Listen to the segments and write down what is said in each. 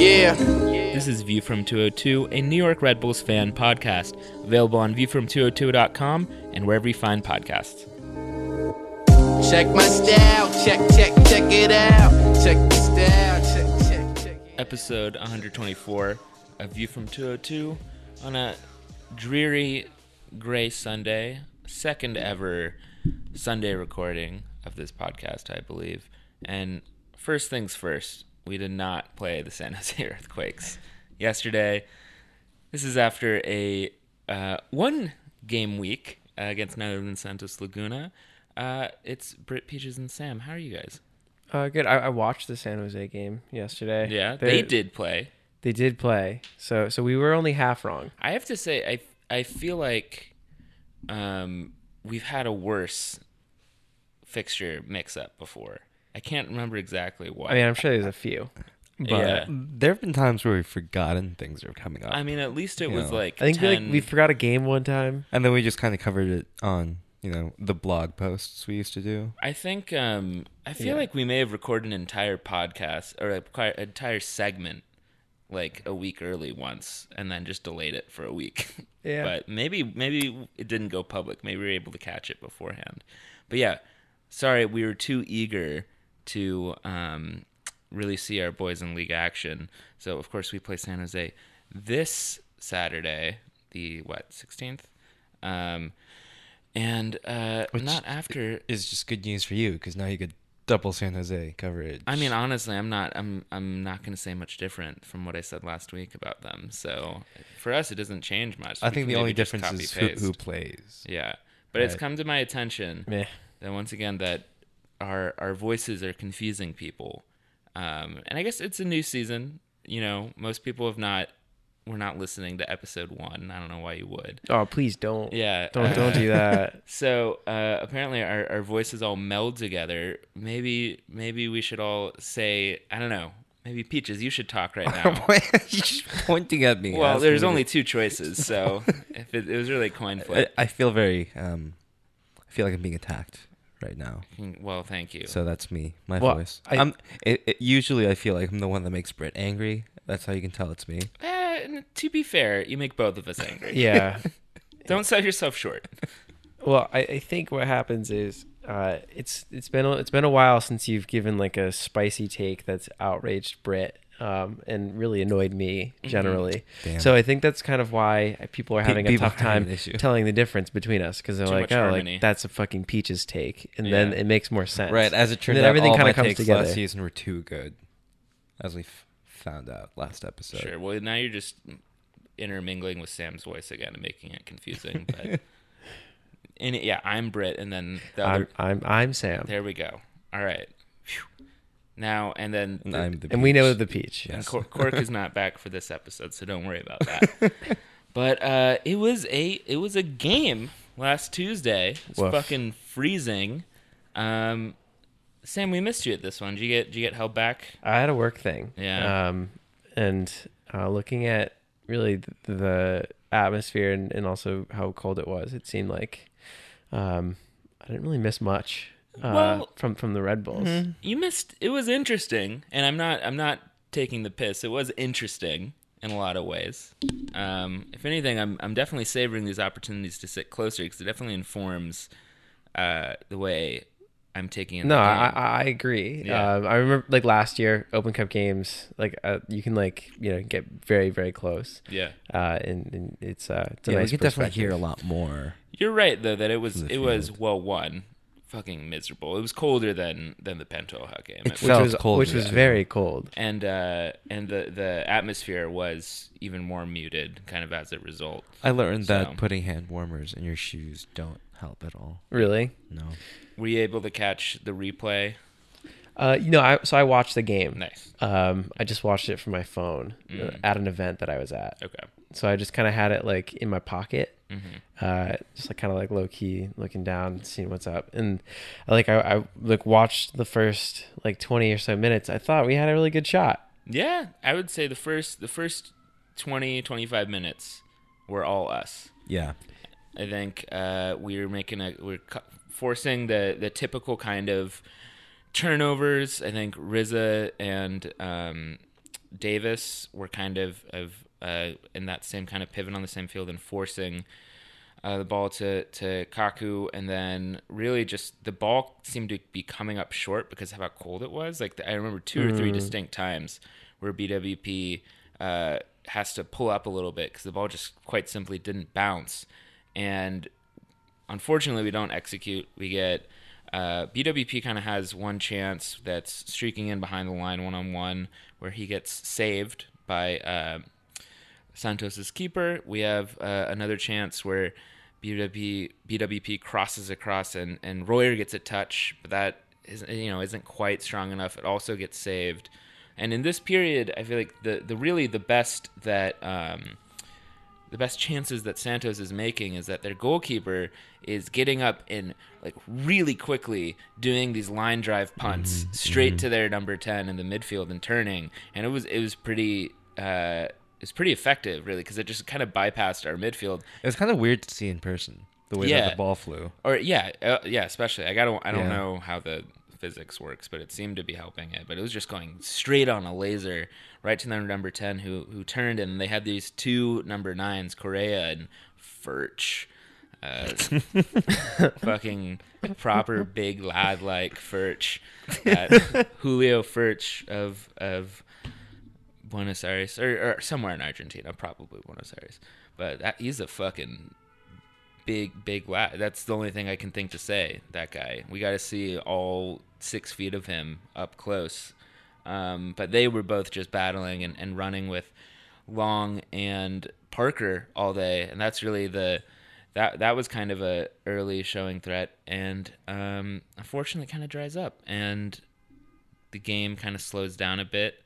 Yeah. This is View from 202, a New York Red Bulls fan podcast, available on viewfrom202.com and wherever you find podcasts. Check my style. Check, check, check it out. Check the style. Check, check, check it Episode 124 of View from 202 on a dreary gray Sunday, second ever Sunday recording of this podcast, I believe. And first things first, we did not play the San Jose Earthquakes yesterday. This is after a uh, one game week uh, against none other than Santos Laguna. Uh, it's Brit, Peaches, and Sam. How are you guys? Uh, good. I, I watched the San Jose game yesterday. Yeah, They're- they did play. They did play. So so we were only half wrong. I have to say, I I feel like um, we've had a worse fixture mix-up before. I can't remember exactly what. I mean, I'm sure there's a few. But yeah. There have been times where we've forgotten things are coming up, I mean, at least it was Yeah. like I think 10, like we forgot a game one time. and then we just kind of covered it on you know the blog posts we used to do. I think um, I feel Yeah. like we may have recorded an entire podcast or a quite- entire segment like a week early once, and then just delayed it for a week. Yeah. but maybe maybe it didn't go public. Maybe we were able to catch it beforehand. But yeah, sorry, we were too eager to um, really see our boys in league action. So of course we play San Jose this Saturday, the what sixteenth. Um, and uh, Which not after Is just good news for you because now you could double San Jose coverage. I mean, honestly, I'm not. I'm. I'm not going to say much different from what I said last week about them. So for us, it doesn't change much. I We think the only difference is who, who plays. Yeah, but it's come to my attention Meh. that once again that our our voices are confusing people, um, and I guess it's a new season. You know, most people have not. We're not listening to episode one. I don't know why you would. Oh, please don't. Yeah, Don't uh, don't do that. So uh, apparently our, our voices all meld together. Maybe maybe we should all say I don't know. Maybe Peaches, you should talk right now. You're pointing at me. well, there's me only to- two choices, so if it, it was really coin I, flip. I feel very. Um, I feel like I'm being attacked right now. Well, thank you. So that's me, my Well, voice. I- I'm. It, it, usually, I feel like I'm the one that makes Brit angry. That's how you can tell it's me. Eh, to be fair, you make both of us angry. Yeah. Don't sell yourself short. Well, I, I think what happens is uh, it's it's been a, it's been a while since you've given like a spicy take that's outraged Brit um, and really annoyed me generally. Damn. So I think that's kind of why people are Pe- having a tough time telling the difference between us because they're Too like, oh, harmony. like that's a fucking peaches take, and then it makes more sense. Right. As it turned then out, everything all kinda my comes takes together. last season were too good, as we f- found out last episode. Sure. Well, now you're just intermingling with Sam's voice again and making it confusing. But and yeah, I'm Brit, and then the other. I'm I'm I'm Sam, There we go. All right. Phew. Now and then, And the- I'm the and we know the peach. and Yes. Cor- Cork is not back for this episode, so don't worry about that. but uh, it was a it was a game last Tuesday. It's Woof. fucking freezing. Um, Sam, we missed you at this one. Did you get did you get held back? I had a work thing. Yeah. Um, and uh, looking at really the atmosphere and, and also how cold it was, it seemed like um, I didn't really miss much uh, Well- from from the Red Bulls. You missed. It was interesting, and I'm not. I'm not taking the piss. It was interesting in a lot of ways. Um, if anything, I'm. I'm definitely savoring these opportunities to sit closer because it definitely informs uh, the way I'm taking in. No, the I, game. I I agree. Yeah. Um, I remember like last year, Open Cup games, like uh, you can like you know get very very close, yeah. uh, and, and it's uh, it's a Yeah, nice we could definitely hear a lot more. You're right though that it was. From the It was well one. Fucking miserable. It was colder than than the Pantoja game. It which felt was cold which was too. very cold. and uh, and the the atmosphere was even more muted, kind of as a result. I learned So- that putting hand warmers in your shoes don't help at all. Really. No. Were you able to catch the replay? Uh, you know, I so I watched the game. Nice. Um, I just watched it from my phone uh, Mm. at an event that I was at. Okay. So I just kind of had it like in my pocket, hmm uh, just like kind of like low key looking down, seeing what's up. And like I, I like watched the first like twenty or so minutes. I thought we had a really good shot. Yeah, I would say the first the first 20 25 minutes were all us. Yeah. I think uh, we were making a we're cu- forcing the the typical kind of turnovers. I think Riza and um, Davis were kind of of uh, in that same kind of pivot on the same field and forcing uh, the ball to to Kaku, and then really just the ball seemed to be coming up short because of how cold it was. Like I remember two or three distinct times where BWP uh, has to pull up a little bit because the ball just quite simply didn't bounce, and unfortunately we don't execute. We get uh, BWP kind of has one chance that's streaking in behind the line one on one where he gets saved by uh, Santos's keeper. We have uh, another chance where BWP BWP crosses across and and Royer gets a touch, but that is you know isn't quite strong enough. It also gets saved. And in this period, I feel like the the really the best that um, the best chances that Santos is making is that their goalkeeper is getting up and like really quickly doing these line drive punts straight to their number 10 in the midfield and turning and it was it was pretty uh it was pretty effective really because it just kind of bypassed our midfield It was kind of weird to see in person the way Yeah. that the ball flew. or yeah uh, yeah especially i don't i don't Yeah. know how the physics works but it seemed to be helping it but it was just going straight on a laser right to number 10 who who turned and they had these two number nines Correa and Furch uh, fucking proper big lad like Furch uh, Julio Furch of of Buenos Aires or, or somewhere in Argentina probably Buenos Aires but that, he's a fucking big, big lad. That's the only thing I can think to say. That guy. We got to see all six feet of him up close. Um, but they were both just battling and, and running with Long and Parker all day, and that's really the that that was kind of a early showing threat, and um, unfortunately, kind of dries up, and the game kind of slows down a bit,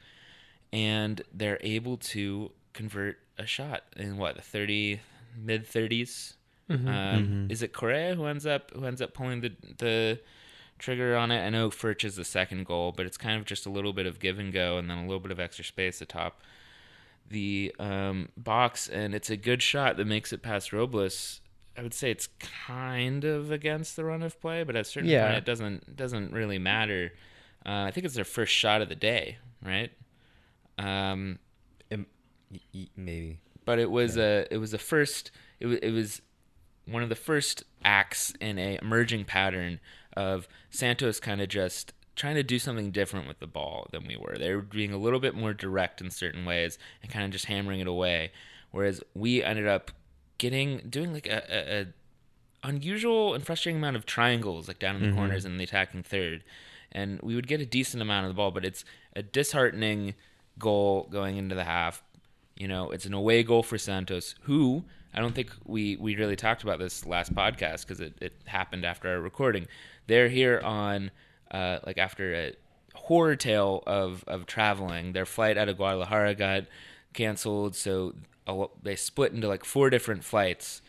and they're able to convert a shot in what the thirty mid 30s um, Is it Correa who ends up who ends up pulling the the trigger on it? I know Furch is the second goal, but it's kind of just a little bit of give and go, and then a little bit of extra space atop the um, box, and it's a good shot that makes it past Robles. I would say it's kind of against the run of play, but at a certain Yeah. point, it doesn't doesn't really matter. Uh, I think it's their first shot of the day, right? Um, It- y- y- maybe. but it was a it was a first it was it was one of the first acts in a emerging pattern of Santos kind of just trying to do something different with the ball than we were. They were being a little bit more direct in certain ways and kind of just hammering it away, whereas we ended up getting doing like a, a, a unusual and frustrating amount of triangles like down in the corners and the attacking third and we would get a decent amount of the ball but it's a disheartening goal going into the half you know it's an away goal for santos who i don't think we we really talked about this last podcast because it, it happened after our recording they're here on uh, like after a horror tale of of traveling their flight out of guadalajara got canceled so they split into like four different flights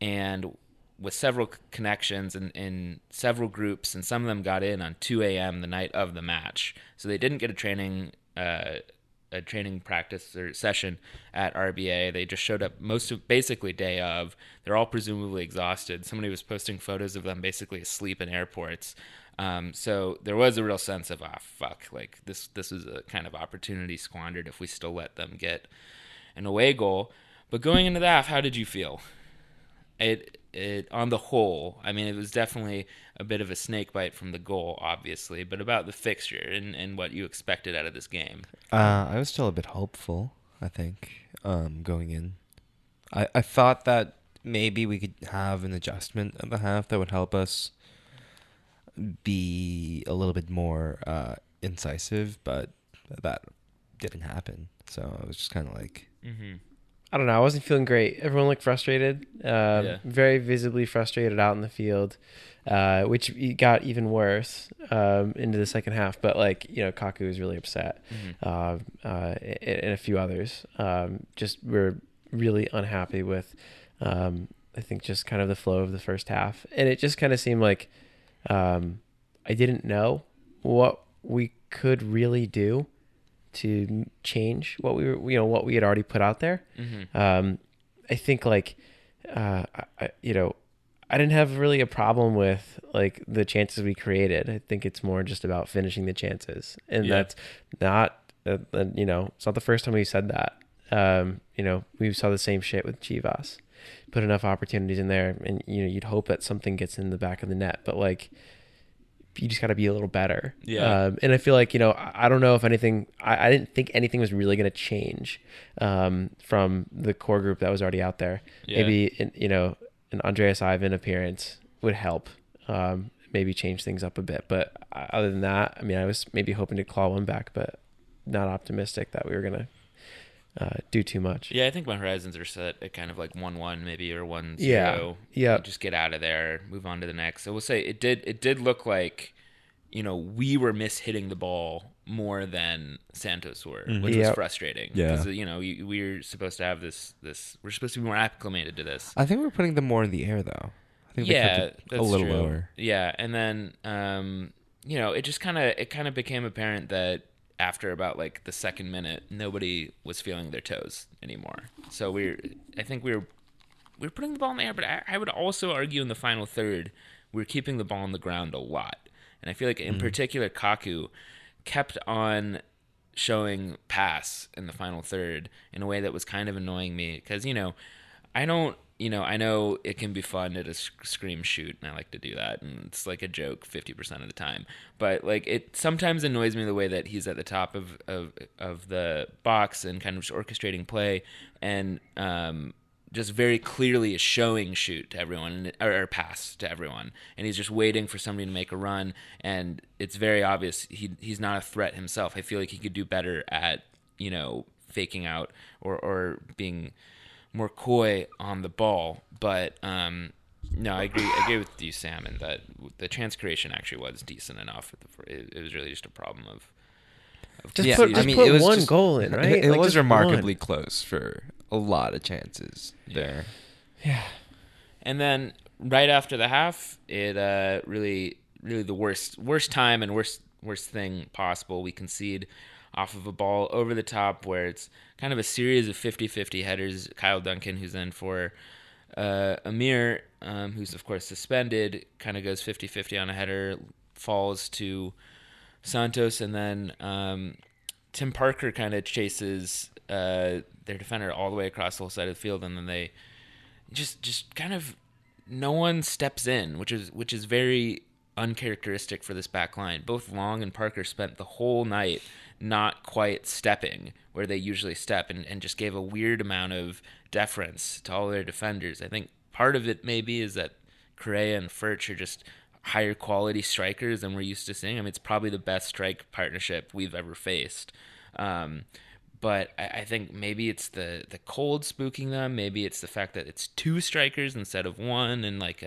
and with several connections and in several groups, and some of them got in on 2 a.m. the night of the match. So they didn't get a training, uh, a training practice or session at RBA. They just showed up most of basically day of. They're all presumably exhausted. Somebody was posting photos of them basically asleep in airports. Um, so there was a real sense of ah fuck, like this this is a kind of opportunity squandered if we still let them get an away goal. But going into half, how did you feel? it it on the whole, I mean, it was definitely a bit of a snake bite from the goal, obviously, but about the fixture and, and what you expected out of this game. Uh, I was still a bit hopeful. I think um, going in, I I thought that maybe we could have an adjustment at the half that would help us be a little bit more uh, incisive, but that didn't happen. So I was just kind of like, Mm-hmm. I don't know. I wasn't feeling great. Everyone looked frustrated. Um, Yeah. Very visibly frustrated out in the field, uh, which got even worse um, into the second half. But like you know, Kaku was really upset, uh, uh, and, and a few others. Um, just were really unhappy with. Um, I think just kind of the flow of the first half, and it just kind of seemed like um, I didn't know what we could really do to change what we were, you know, what we had already put out there. Mm-hmm. Um, I think like, uh, I, you know, I didn't have really a problem with like the chances we created. I think it's more just about finishing the chances, and Yeah. that's not Uh, you know, it's not the first time we said that. Um, you know, we saw the same shit with Chivas. Put enough opportunities in there, and you know, you'd hope that something gets in the back of the net. But like, you just got to be a little better. Yeah. Um, and I feel like you know, I, I don't know if anything. I, I didn't think anything was really going to change um, from the core group that was already out there. Yeah. Maybe in, you know, an Andreas Ivan appearance would help. Um, maybe change things up a bit. But uh, other than that, I mean, I was maybe hoping to claw one back, but not optimistic that we were gonna uh, do too much. Yeah, I think my horizons are set at kind of like one one maybe or one Yeah. zero. Yeah. Just get out of there, move on to the next. So we'll say it did it did look like, you know, we were mishitting the ball more than Santos were, which was frustrating. Yeah. Because you know, you, we're supposed to have this this we're supposed to be more acclimated to this. I think we're putting them more in the air though. I think they yeah, kept it that's a little true. lower. Yeah, and then um, you know, it just kind of it kind of became apparent that after about like the second minute, nobody was feeling their toes anymore. So we're, I think we were, we were putting the ball in the air, but I, I would also argue in the final third, we were keeping the ball on the ground a lot, and I feel like in mm-hmm. particular Kaku kept on showing pass in the final third in a way that was kind of annoying me. Because you know I don't you know I know it can be fun at a sc- scream shoot and I like to do that and it's like a joke 50% of the time. But like it sometimes annoys me the way that he's at the top of of, of the box and kind of just orchestrating play and um just very clearly is showing shoot to everyone or, or pass to everyone. And he's just waiting for somebody to make a run and it's very obvious he he's not a threat himself. I feel like he could do better at you know faking out or or being more coy on the ball but um no, I agree. I agree with you, Sam, in that the chance creation actually was decent enough. It, it was really just a problem of, of Just Yeah, put, I just mean, put it was one just- goal in, right? It, it Like, was remarkably one. close for a lot of chances there. Yeah, and then right after the half, it uh, really, really the worst, worst time and worst, worst thing possible. We concede off of a ball over the top where it's kind of a series of 50-50 headers. Kyle Duncan, who's in for uh, Amir, um, who's of course suspended, kind of goes 50-50 on a header, falls to Santos, and then um, Tim Parker kind of chases uh, their defender all the way across the whole side of the field, and then they just just kind of no one steps in, which is which is very uncharacteristic for this back line. Both Long and Parker spent the whole night not quite stepping where they usually step and, and just gave a weird amount of deference to all their defenders. I think part of it maybe is that Correa and Furch are just higher quality strikers than we're used to seeing. I mean, it's probably the best strike partnership we've ever faced. Um, but I, I think maybe it's the the cold spooking them. Maybe it's the fact that it's two strikers instead of one, and like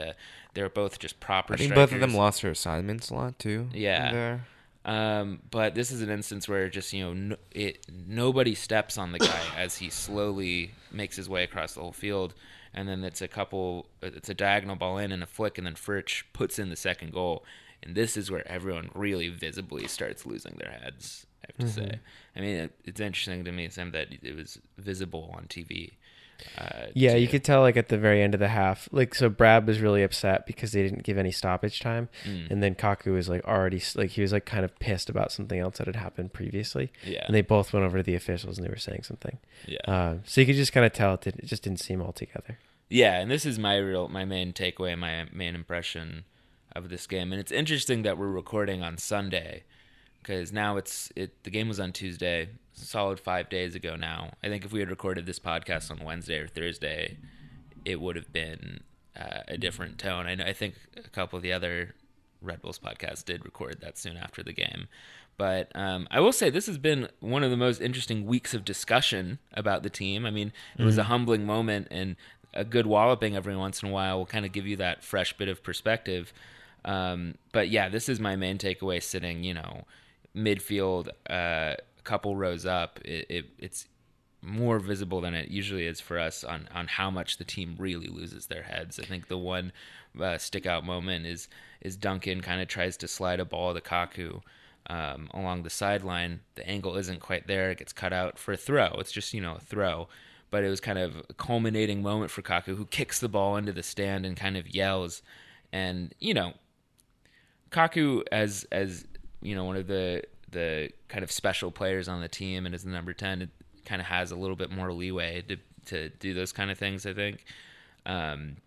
they're both just proper. I think strikers. both of them lost their assignments a lot too. Yeah. there. Um, but this is an instance where just you know no, it nobody steps on the guy as he slowly makes his way across the whole field, and then it's a couple, it's a diagonal ball in and a flick, and then Furch puts in the second goal, and this is where everyone really visibly starts losing their heads. I have to say, I mean, it, it's interesting to me, Sam, that it was visible on TV. Uh, Yeah, you could tell like at the very end of the half, like so Brad was really upset because they didn't give any stoppage time, Mm. and then Kaku was like already like he was like kind of pissed about something else that had happened previously, Yeah. and they both went over to the officials and they were saying something, Yeah. uh, so you could just kind of tell it, did, it just didn't seem all together. Yeah, and this is my real my main takeaway, my main impression of this game. And it's interesting that we're recording on Sunday because now it's it the game was on Tuesday, solid 5 days ago now. I think if we had recorded this podcast on Wednesday or Thursday, it would have been uh, a different tone. I know, I think a couple of the other Red Bulls podcasts did record that soon after the game. But um, I will say this has been one of the most interesting weeks of discussion about the team. I mean, it was a humbling moment, and a good walloping every once in a while will kind of give you that fresh bit of perspective. Um, but yeah, this is my main takeaway. Sitting, you know, midfield, uh, a couple rows up, it, it, it's more visible than it usually is for us on on how much the team really loses their heads. I think the one uh, stick out moment is is Duncan kind of tries to slide a ball to Kaku um, along the sideline. The angle isn't quite there. It gets cut out for a throw. It's just you know a throw. But it was kind of a culminating moment for Kaku, who kicks the ball into the stand and kind of yells. And you know, Kaku as as you know one of the the kind of special players on the team and is the number ten, it kind of has a little bit more leeway to to do those kind of things. I think, um,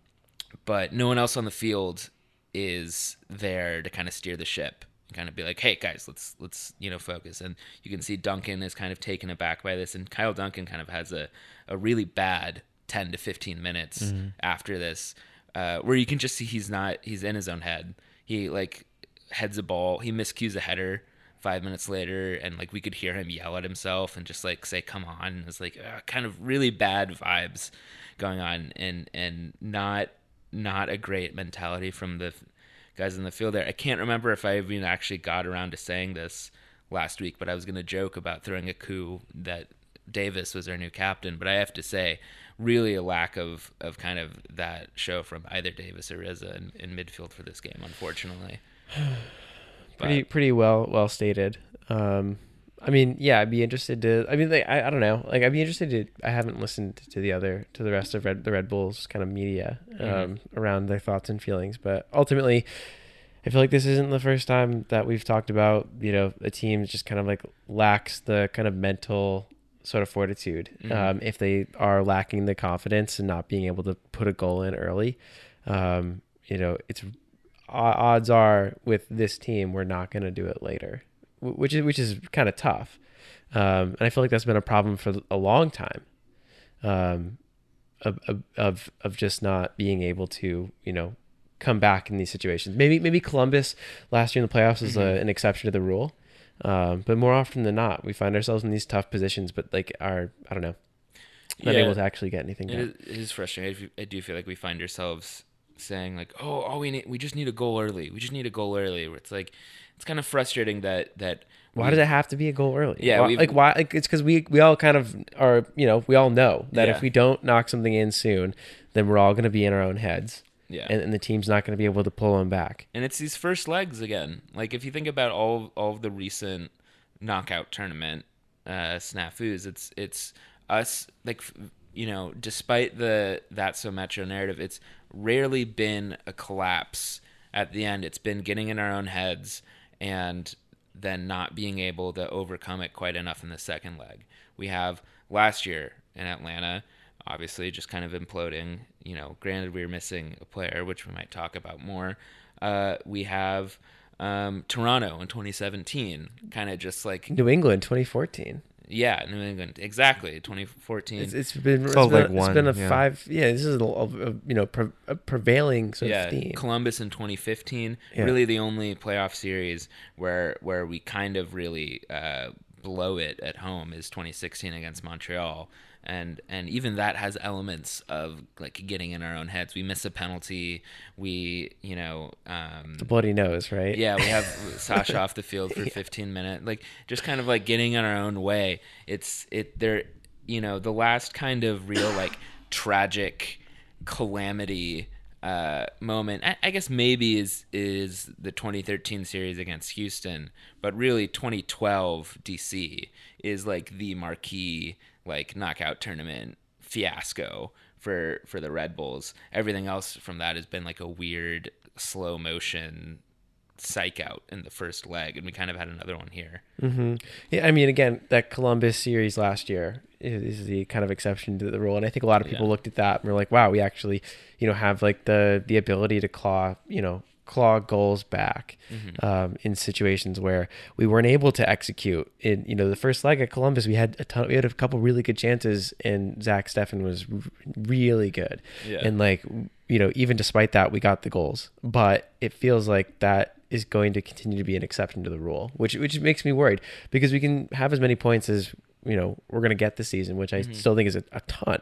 but no one else on the field is there to kind of steer the ship kind of be like, "Hey guys, let's let's you know focus." And you can see Duncan is kind of taken aback by this, and Kyle Duncan kind of has a a really bad ten to fifteen minutes Mm-hmm. after this, uh, where you can just see he's not he's in his own head. He like heads a ball, he miscues a header. Five minutes later, and like we could hear him yell at himself and just like say, "Come on!" And was like uh, kind of really bad vibes going on, and and not not a great mentality from the guys in the field there. I can't remember if I even actually got around to saying this last week, but I was going to joke about throwing a coup that Davis was our new captain. But I have to say, really a lack of, of kind of that show from either Davis or Reza in, in midfield for this game, unfortunately. Pretty But- pretty well well stated. Um, I mean, yeah, I'd be interested to. I mean, like, I, I don't know. Like, I'd be interested to. I haven't listened to the other to the rest of Red, the Red Bulls kind of media um, Mhm. around their thoughts and feelings, but ultimately, I feel like this isn't the first time that we've talked about you know a team just kind of like lacks the kind of mental sort of fortitude Mhm. um, if they are lacking the confidence and not being able to put a goal in early. Um, you know, it's odds are with this team we're not going to do it later, which is which is kind of tough. Um, and I feel like that's been a problem for a long time. Um, of, of of just not being able to you know come back in these situations. Maybe maybe Columbus last year in the playoffs is a, Mhm. an exception to the rule, um, but more often than not, we find ourselves in these tough positions. But like our I don't know, not Yeah. able to actually get anything done. it is frustrating. I do feel like we find ourselves saying like, "Oh, all we need, we just need a goal early. We just need a goal early." Where it's like, it's kind of frustrating that that. Why we- does it have to be a goal early? Yeah, Why- like why? Like it's because we we all kind of are you know we all know that Yeah. if we don't knock something in soon, then we're all going to be in our own heads, Yeah, and, and the team's not going to be able to pull them back. and it's these first legs again. Like if you think about all all of the recent knockout tournament uh, snafus, it's it's us like f- you know, despite the that so metro narrative, it's rarely been a collapse at the end. It's been getting in our own heads and then not being able to overcome it quite enough in the second leg. We have last year in Atlanta, obviously just kind of imploding. You know, granted we were missing a player, which we might talk about more. Uh, we have um, Toronto in 2017, kind of just like New England, 2014. Yeah, New England exactly 2014. It's, it's been it's all been, like it's one, been a yeah. five. Yeah, this is a, a, a, you know pre, a prevailing sort yeah, of theme. Columbus in 2015, Yeah. really the only playoff series where where we kind of really uh, blow it at home is 2016 against Montreal, and and even that has elements of like getting in our own heads. We miss a penalty, we you know. Um, the bloody nose, right? yeah, we have Sacha off the field for 15 minutes. Like just kind of like getting in our own way. It's it there you know, the last kind of real like tragic calamity uh, moment, I, I guess maybe is is the 2013 series against Houston, but really 2012 DC is like the marquee like knockout tournament fiasco for for the Red Bulls. Everything else from that has been like a weird slow motion psych out in the first leg, and we kind of had another one here. Mm-hmm. Yeah, I mean, again, that Columbus series last year is is the kind of exception to the rule, and I think a lot of people Yeah. looked at that and were like, "Wow, we actually, you know, have like the the ability to claw, you know, claw goals back Mm-hmm. um, in situations where we weren't able to execute." In you know, the first leg at Columbus, we had a ton, we had a couple really good chances, and Zach Steffen was r- really good, Yeah. and like you know, even despite that, we got the goals, but it feels like that is going to continue to be an exception to the rule, which which makes me worried because we can have as many points as you know we're going to get this season, which I still think is a, a ton.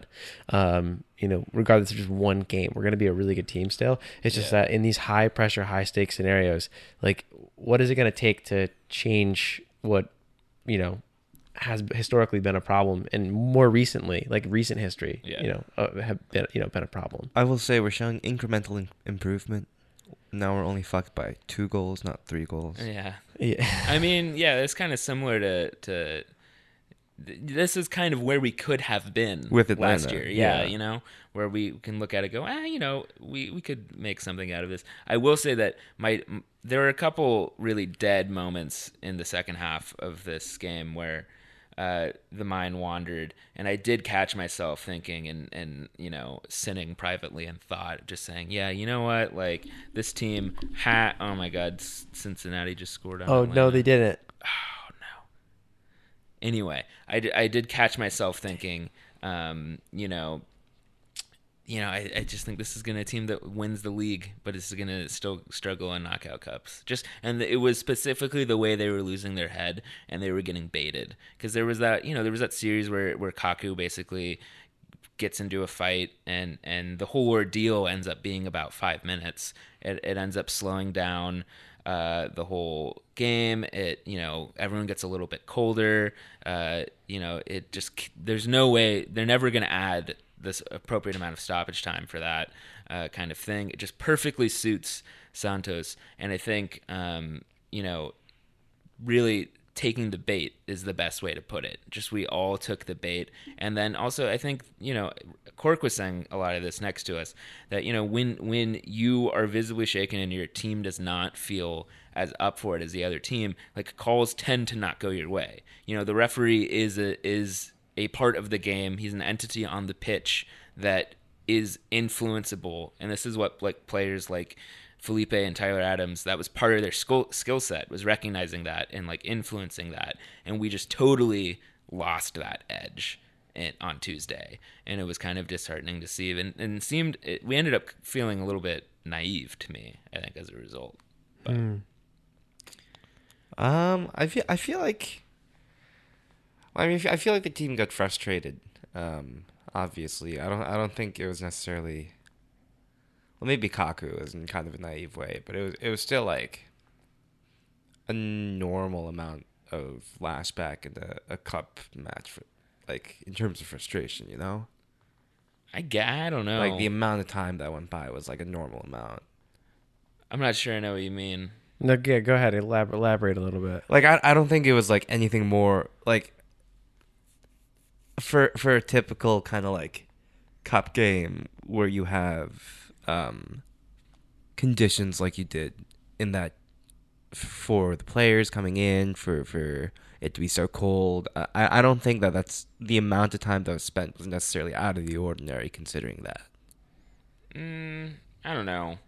Um, you know, regardless of just one game, we're going to be a really good team still. It's just Yeah. that in these high pressure, high stakes scenarios, like what is it going to take to change what you know has historically been a problem and more recently like recent history Yeah. you know uh, have been you know been a problem I will say we're showing incremental in- improvement. Now we're only fucked by two goals, not three goals. Yeah. yeah I mean, yeah, it's kind of similar to to th- this is kind of where we could have been With it last year. Yeah, yeah. you know, where we can look at it, go, ah, you know, we we could make something out of this. I will say that my there were a couple really dead moments in the second half of this game where uh, the mind wandered, and I did catch myself thinking and and you know sinning privately in thought, just saying, yeah, you know what, like this team had. Oh my God, Cincinnati just scored on. Oh no, they didn't. anyway, I, d- I did catch myself thinking, um, you know, you know, I, I just think this is going to a team that wins the league, but it's going to still struggle in knockout cups. Just and it was specifically the way they were losing their head and they were getting baited because there was that you know there was that series where where Kaku basically gets into a fight and and the whole ordeal ends up being about five minutes. It it ends up slowing down uh, the whole game. It you know everyone gets a little bit colder. Uh, you know it just there's no way they're never going to add this appropriate amount of stoppage time for that uh, kind of thing. It just perfectly suits Santos, and I think um, you know really taking the bait is the best way to put it. Just we all took the bait, and then also I think you know Cork was saying a lot of this next to us that you know when when you are visibly shaken and your team does not feel as up for it as the other team, like calls tend to not go your way. You know the referee is a is a part of the game. He's an entity on the pitch that is influenceable, and this is what like players like Felipe and Tyler Adams, that was part of their skill skill set was recognizing that and like influencing that, and we just totally lost that edge in, on Tuesday, and it was kind of disheartening to see, and, and seemed it, we ended up feeling a little bit naive to me, I think, as a result. But Um, I feel I feel like. I mean, I feel like the team got frustrated. Um, obviously, I don't. I don't think it was necessarily. Well, maybe Kaku was in kind of a naive way, but it was. It was still like. A normal amount of lashback in a, a cup match, for, like in terms of frustration, you know. I, ga- I don't know. Like the amount of time that went by was like a normal amount. I'm not sure I know what you mean. No, yeah, go ahead. Elaborate, elaborate a little bit. Like I, I don't think it was like anything more like for for a typical kind of like cup game where you have um conditions like you did in that for the players coming in for for it to be so cold. I I don't think that that's the amount of time that was spent was necessarily out of the ordinary considering that. Mm, I don't know.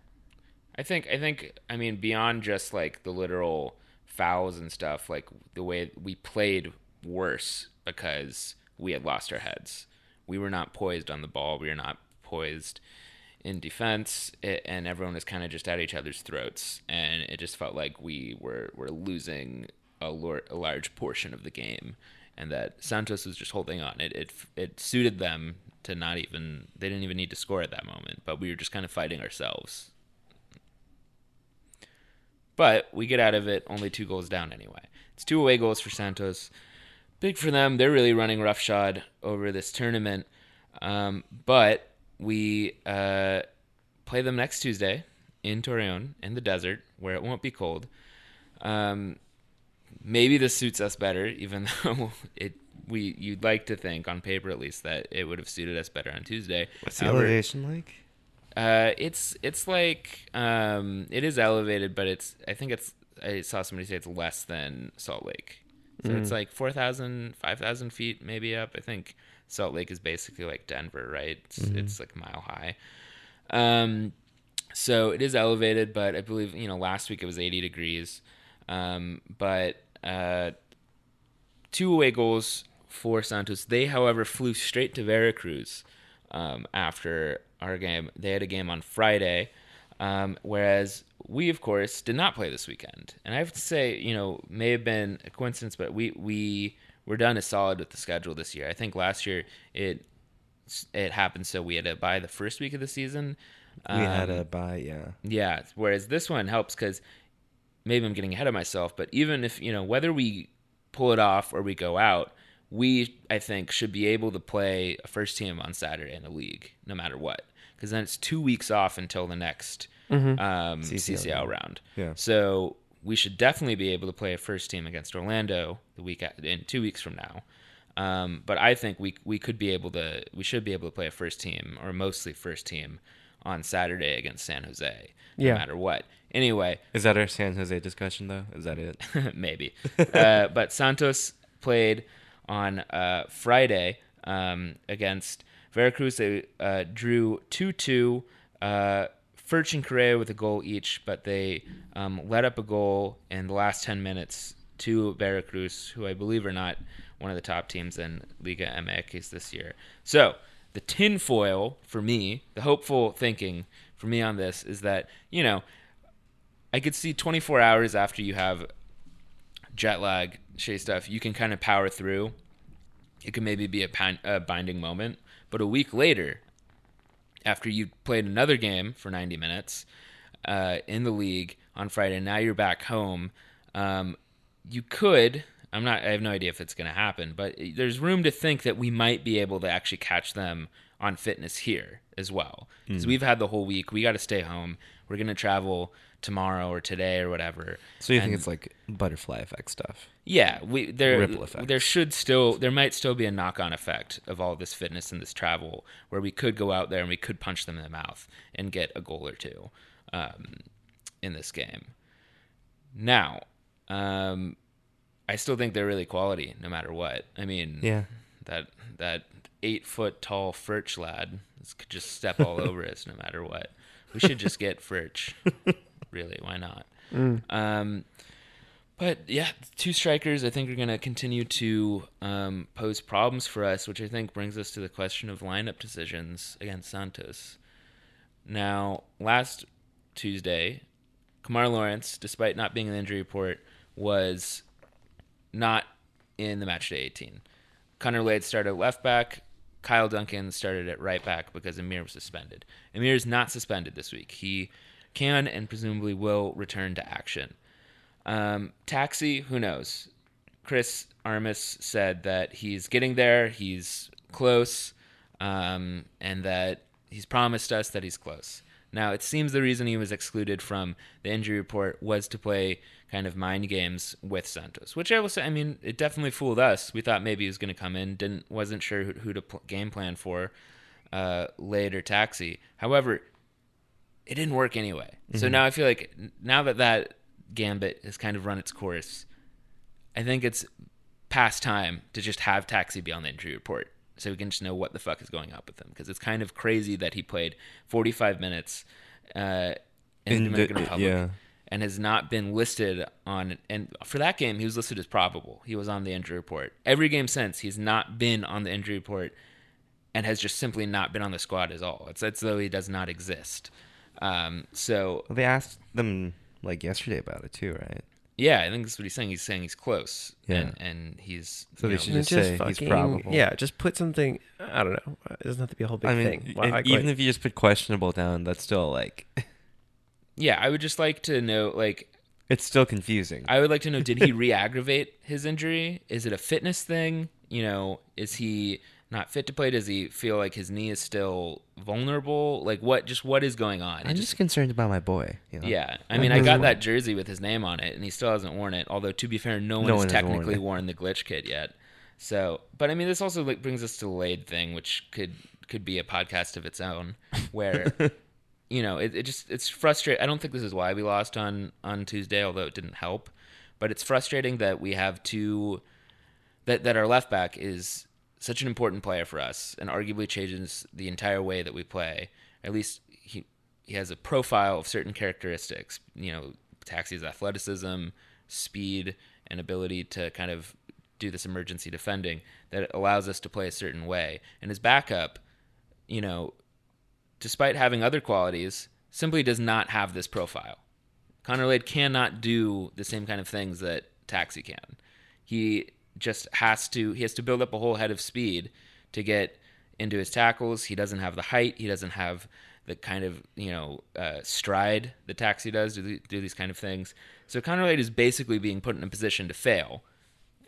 I think I think I mean beyond just like the literal fouls and stuff, like the way we played worse because we had lost our heads. We were not poised on the ball. We were not poised in defense, it, and everyone was kind of just at each other's throats, and it just felt like we were were losing a, lor- a large portion of the game, and that Santos was just holding on. It it it suited them to not even they didn't even need to score at that moment, but we were just kind of fighting ourselves. But we get out of it only two goals down anyway. It's two away goals for Santos. Big for them. They're really running roughshod over this tournament. Um, but we uh, play them next Tuesday in Torreon in the desert where it won't be cold. Um, maybe this suits us better, even though it we you'd like to think on paper at least that it would have suited us better on Tuesday. What's the elevation like? uh, it's it's like um, it is elevated, but it's I think it's I saw somebody say it's less than Salt Lake, so it's like 4,000, 5,000 feet maybe up. I think Salt Lake is basically like Denver, right? It's, it's like a mile high. Um, so it is elevated, but I believe you know last week it was eighty degrees. Um, but uh, two away goals for Santos. They, however, flew straight to Veracruz um, after our game. They had a game on Friday, um, whereas we, of course, did not play this weekend. And I have to say, you know, may have been a coincidence, but we we were done as solid with the schedule this year. I think last year it it happened so we had to buy the first week of the season. We had Um, a buy, yeah. yeah. Whereas this one helps because maybe I'm getting ahead of myself, but even if, you know, whether we pull it off or we go out, we, I think, should be able to play a first team on Saturday in the league, no matter what. Because then it's two weeks off until the next um, CCL, round. round. Yeah. So we should definitely be able to play a first team against Orlando the week a- in two weeks from now. Um, but I think we we could be able to we should be able to play a first team or mostly first team on Saturday against San Jose, no Yeah. matter what. Anyway, Is that our San Jose discussion though? Is that it? maybe. uh, but Santos played on uh, Friday um, against Veracruz. They uh, drew 2 2. Furch and Correa with a goal each, but they um, let up a goal in the last 10 minutes to Veracruz, who I believe are not one of the top teams in Liga MX this year. So, the tinfoil for me, the hopeful thinking for me on this is that, you know, I could see 24 hours after you have jet lag, Shay stuff, you can kind of power through. It could maybe be a, pan- a binding moment, but a week later, after you played another game for 90 minutes uh, in the league on Friday, now you're back home. Um, you could. I'm not. I have no idea if it's going to happen, but there's room to think that we might be able to actually catch them on fitness here as well. Because we've had the whole week. We got to stay home. We're going to travel tomorrow or today or whatever. So you think it's like butterfly effect stuff? yeah, we there Ripple effect. there should still there might still be a knock on effect of all this fitness and this travel where we could go out there and we could punch them in the mouth and get a goal or two um, in this game. Now, um, I still think they're really quality no matter what. I mean, Yeah. that that eight foot tall Furch lad could just step all over us no matter what. We should just get Furch. really, why not? Um, but yeah, two strikers I think are going to continue to um, pose problems for us, which I think brings us to the question of lineup decisions against Santos. Now, last Tuesday, Kemar Lawrence, despite not being in the injury report, was not in the match day 18. Connor Lade started at left back. Kyle Duncan started at right back because Amir was suspended. Amir is not suspended this week. He can and presumably will return to action. Um, Taxi, who knows? Chris Armas said that he's getting there, he's close, um, and that he's promised us that he's close. Now, it seems the reason he was excluded from the injury report was to play kind of mind games with Santos, which I will say, I mean, it definitely fooled us. We thought maybe he was going to come in, didn't wasn't sure who, who to pl- game plan for, uh, Lade or Taxi. However, it didn't work anyway. So now I feel like now that that gambit has kind of run its course, I think it's past time to just have Taxi be on the injury report so we can just know what the fuck is going up with him because it's kind of crazy that he played 45 minutes uh, in, In the the- Dominican Republic yeah. and has not been listed on and for that game he was listed as probable. He was on the injury report. Every game since he's not been on the injury report and has just simply not been on the squad at all. It's as though he does not exist. Um, so Well, they asked them like yesterday about it too, right? yeah, I think that's what he's saying. He's saying he's close, Yeah. and and he's So they know, should And just say he's probable. Yeah, just put something. I don't know. It doesn't have to be a whole big I mean, thing. Why- if- like- even if you just put questionable down, that's still like yeah. I would just like to know, like, it's still confusing. I would like to know, did he re-aggravate his injury? Is it a fitness thing? You know, is he not fit to play? Does he feel like his knee is still vulnerable? Like, what? Just what is going on? It I'm just just concerned about my boy. You know? Yeah, I mean, I got that jersey with his name on it, and he still hasn't worn it. Although, to be fair, no one No has one has worn technically it. worn the glitch kit yet. So, but I mean, this also like brings us to the Lade thing, which could could be a podcast of its own, where you know it, it just it's frustrating. I don't think this is why we lost on on Tuesday, although it didn't help. But it's frustrating that we have two that that our left back is such an important player for us and arguably changes the entire way that we play. At least he he has a profile of certain characteristics. You know, Taxi's athleticism, speed, and ability to kind of do this emergency defending that allows us to play a certain way. And his backup, you know, despite having other qualities, simply does not have this profile. Connor Lade cannot do the same kind of things that Taxi can. He just has to he has to build up a whole head of speed to get into his tackles. He doesn't have the height. He doesn't have the kind of you know uh, stride the Taxi does to do, do these kind of things. So Connor Lade is basically being put in a position to fail,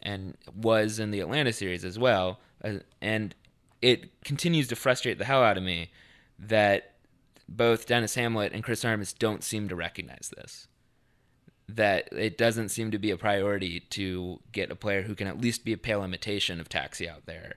and was in the Atlanta series as well. Uh, and it continues to frustrate the hell out of me that both Denis Hamlett and Chris Armas don't seem to recognize this. That it doesn't seem to be a priority to get a player who can at least be a pale imitation of Taxi out there.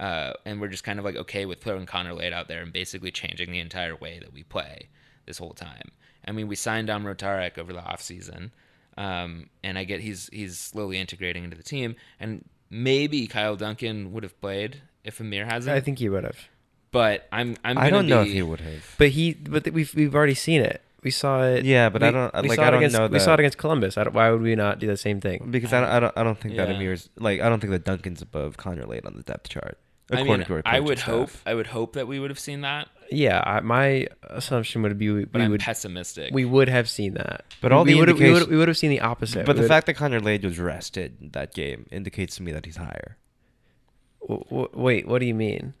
Uh, and we're just kind of like okay with throwing Connor Lade out there and basically changing the entire way that we play this whole time. I mean, we signed Dom Rotarek over the offseason, um, and I get he's he's slowly integrating into the team, and maybe Kyle Duncan would have played if Amir hasn't. I think he would have. but I'm I'm I gonna don't know if he would have. But he, but we've we've already seen it. We saw it. Yeah, but I don't- uh, we like, saw I it don't against, know We saw it against Columbus. I don't, why would we not do the same thing? Because I don't, I don't, I don't think that Amir's like I don't think that Duncan's above Connor Lade on the depth chart. I mean, to our I coaching would hope staff. I would hope that we would have seen that, Yeah, I, my assumption would be we, but we I'm would pessimistic. we would have seen that. But all we the would have we would we would have seen the opposite. But We the would- fact that Connor Lade was rested that game indicates to me that he's higher. w- w- wait, what do you mean?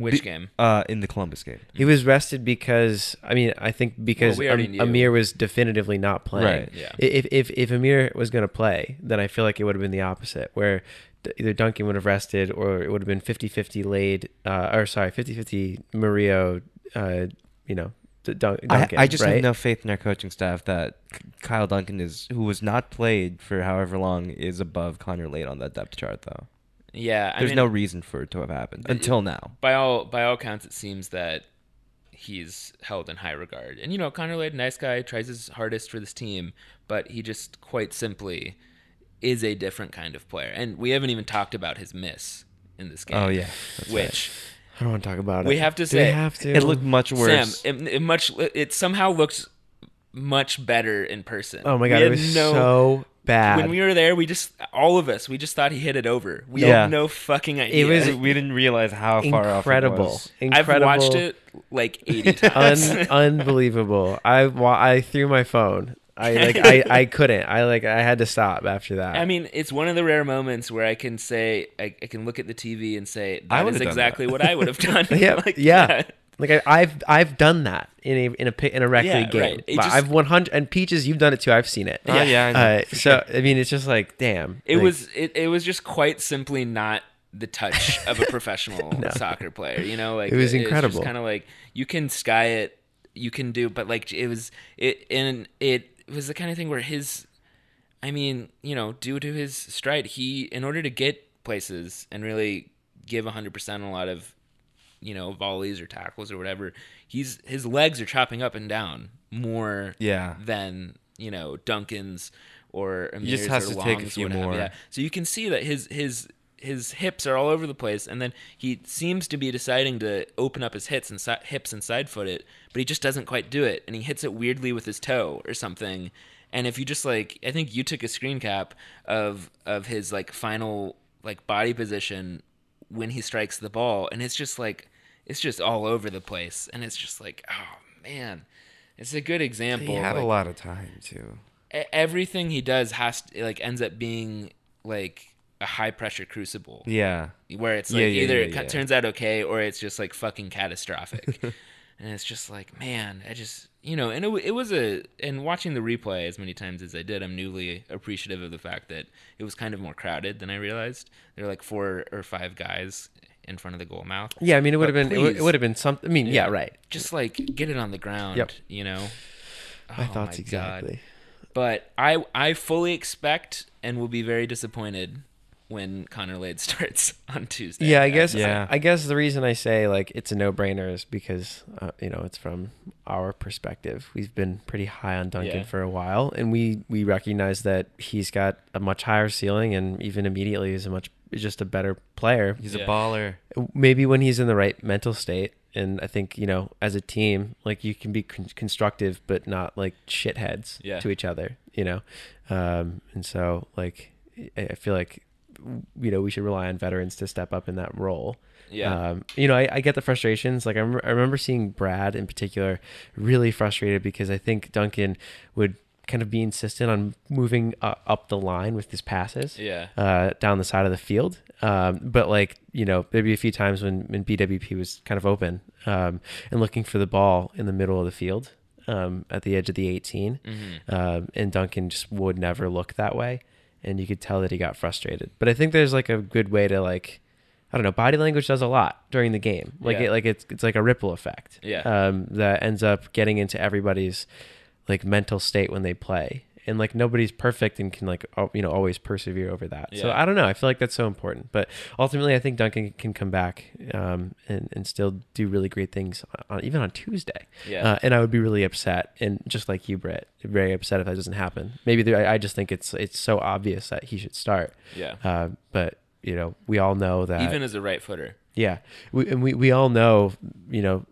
Which Be- game? Uh, in the Columbus game. He was rested because I mean I think because we already Am- knew. Amir was definitively not playing. Right. Yeah. If if if Amir was going to play, then I feel like it would have been the opposite, where d- either Duncan would have rested or it would have been 50-50 Lade, uh, or sorry, 50-50 Murillo, uh, you know, D- Dun- I, Duncan. I just right? have no faith in our coaching staff that Kyle Duncan is, who was not played for however long, is above Connor Lade on that depth chart. Though Yeah, I there's mean, no reason for it to have happened uh, until now. by all by all accounts, it seems that he's held in high regard. And you know, Connor Lade, nice guy, tries his hardest for this team, but he just quite simply is a different kind of player. And we haven't even talked about his miss in this oh, game. Oh yeah, that's right. which I don't want to talk about it. We have to Do we say- have to. it looked much worse. Sam, it, it much it somehow looks much better in person. oh my We god, it was no- so bad. When we were there, we just all of us we just thought he hit it over. We Yeah. had no fucking idea. was- we, we didn't realize how far off it incredible, was. incredible. I've watched it like eighty times. Un- unbelievable. I wa- I threw my phone. I like I, I couldn't. I like I had to stop after that. I mean, it's one of the rare moments where I can say I, I can look at the TV and say I that would've is done exactly that." what I would have done. yeah, Like, yeah. Like I, I've I've done that in a in a in a rec Yeah, league game. right. Just- I've 100 and peaches. You've done it too. I've seen it. Oh, yeah, I Uh, so I mean, it's just like damn. It Like, was it, it was just quite simply not the touch of a professional No. soccer player. You know, like It was incredible. kind of like you can sky it, you can do, but like it was it and it was the kind of thing where his, I mean, you know, due to his stride, he in order to get places and really give hundred percent a lot of, you know, volleys or tackles or whatever, he's his legs are chopping up and down more Yeah. than you know Duncan's or Amir's just has or to take a few more. Yeah. So you can see that his his his hips are all over the place, and then he seems to be deciding to open up his hips and si- hips and side foot it, but he just doesn't quite do it, and he hits it weirdly with his toe or something. And if you just like, I think you took a screen cap of of his like final like body position when he strikes the ball, and it's just like it's just all over the place, and it's just like, oh man, it's a good example. He had a lot of time too. everything he does has to, like ends up being like a high pressure crucible Yeah. where it's like Yeah, yeah, either yeah, it turns out okay or it's just like fucking catastrophic and it's just like man i just you know and it, it was a and watching the replay as many times as i did i'm newly appreciative of the fact that it was kind of more crowded than i realized there were like four or five guys in front of the goal mouth yeah. I mean, it would have been it would, please. it would have been something. I mean, yeah, right. just like get it on the ground Yep. you know My Oh thoughts God. exactly. But I I fully expect and will be very disappointed when Connor Lade starts on Tuesday. Yeah, I guess. Yeah. I, I guess the reason I say like it's a no-brainer is because uh, you know it's from our perspective. We've been pretty high on Duncan Yeah. for a while, and we we recognize that he's got a much higher ceiling, and even immediately is a much is just a better player. He's Yeah. a baller. Maybe when he's in the right mental state, and I think you know as a team, like you can be con- constructive, but not like shitheads Yeah. to each other. You know, um, and so like I I feel like you know we should rely on veterans to step up in that role. Yeah. Um, you know, I, I get the frustrations. Like I, rem- I remember seeing Brad in particular really frustrated because I think Duncan would kind of be insistent on moving uh, up the line with his passes Yeah. uh, down the side of the field. Um, but like you know, maybe a few times when, when BWP was kind of open um, and looking for the ball in the middle of the field um, at the edge of the 18, Mm-hmm. um, and Duncan just would never look that way, and you could tell that he got frustrated. But I think there's like a good way to like. I don't know. Body language does a lot during the game. Like Yeah. it, like it's it's like a ripple effect. Yeah. Um, that ends up getting into everybody's like mental state when they play. And like nobody's perfect and can like you know always persevere over that. So I don't know. I feel like that's so important. But ultimately, I think Duncan can come back um, and and still do really great things on, even on Tuesday. Yeah. Uh, and I would be really upset, and just like you, Brit, very upset if that doesn't happen. Maybe I, I just think it's it's so obvious that he should start. Yeah. Uh, but you know, we all know that Even as a right footer. yeah, we, and we we all know, you know, uh,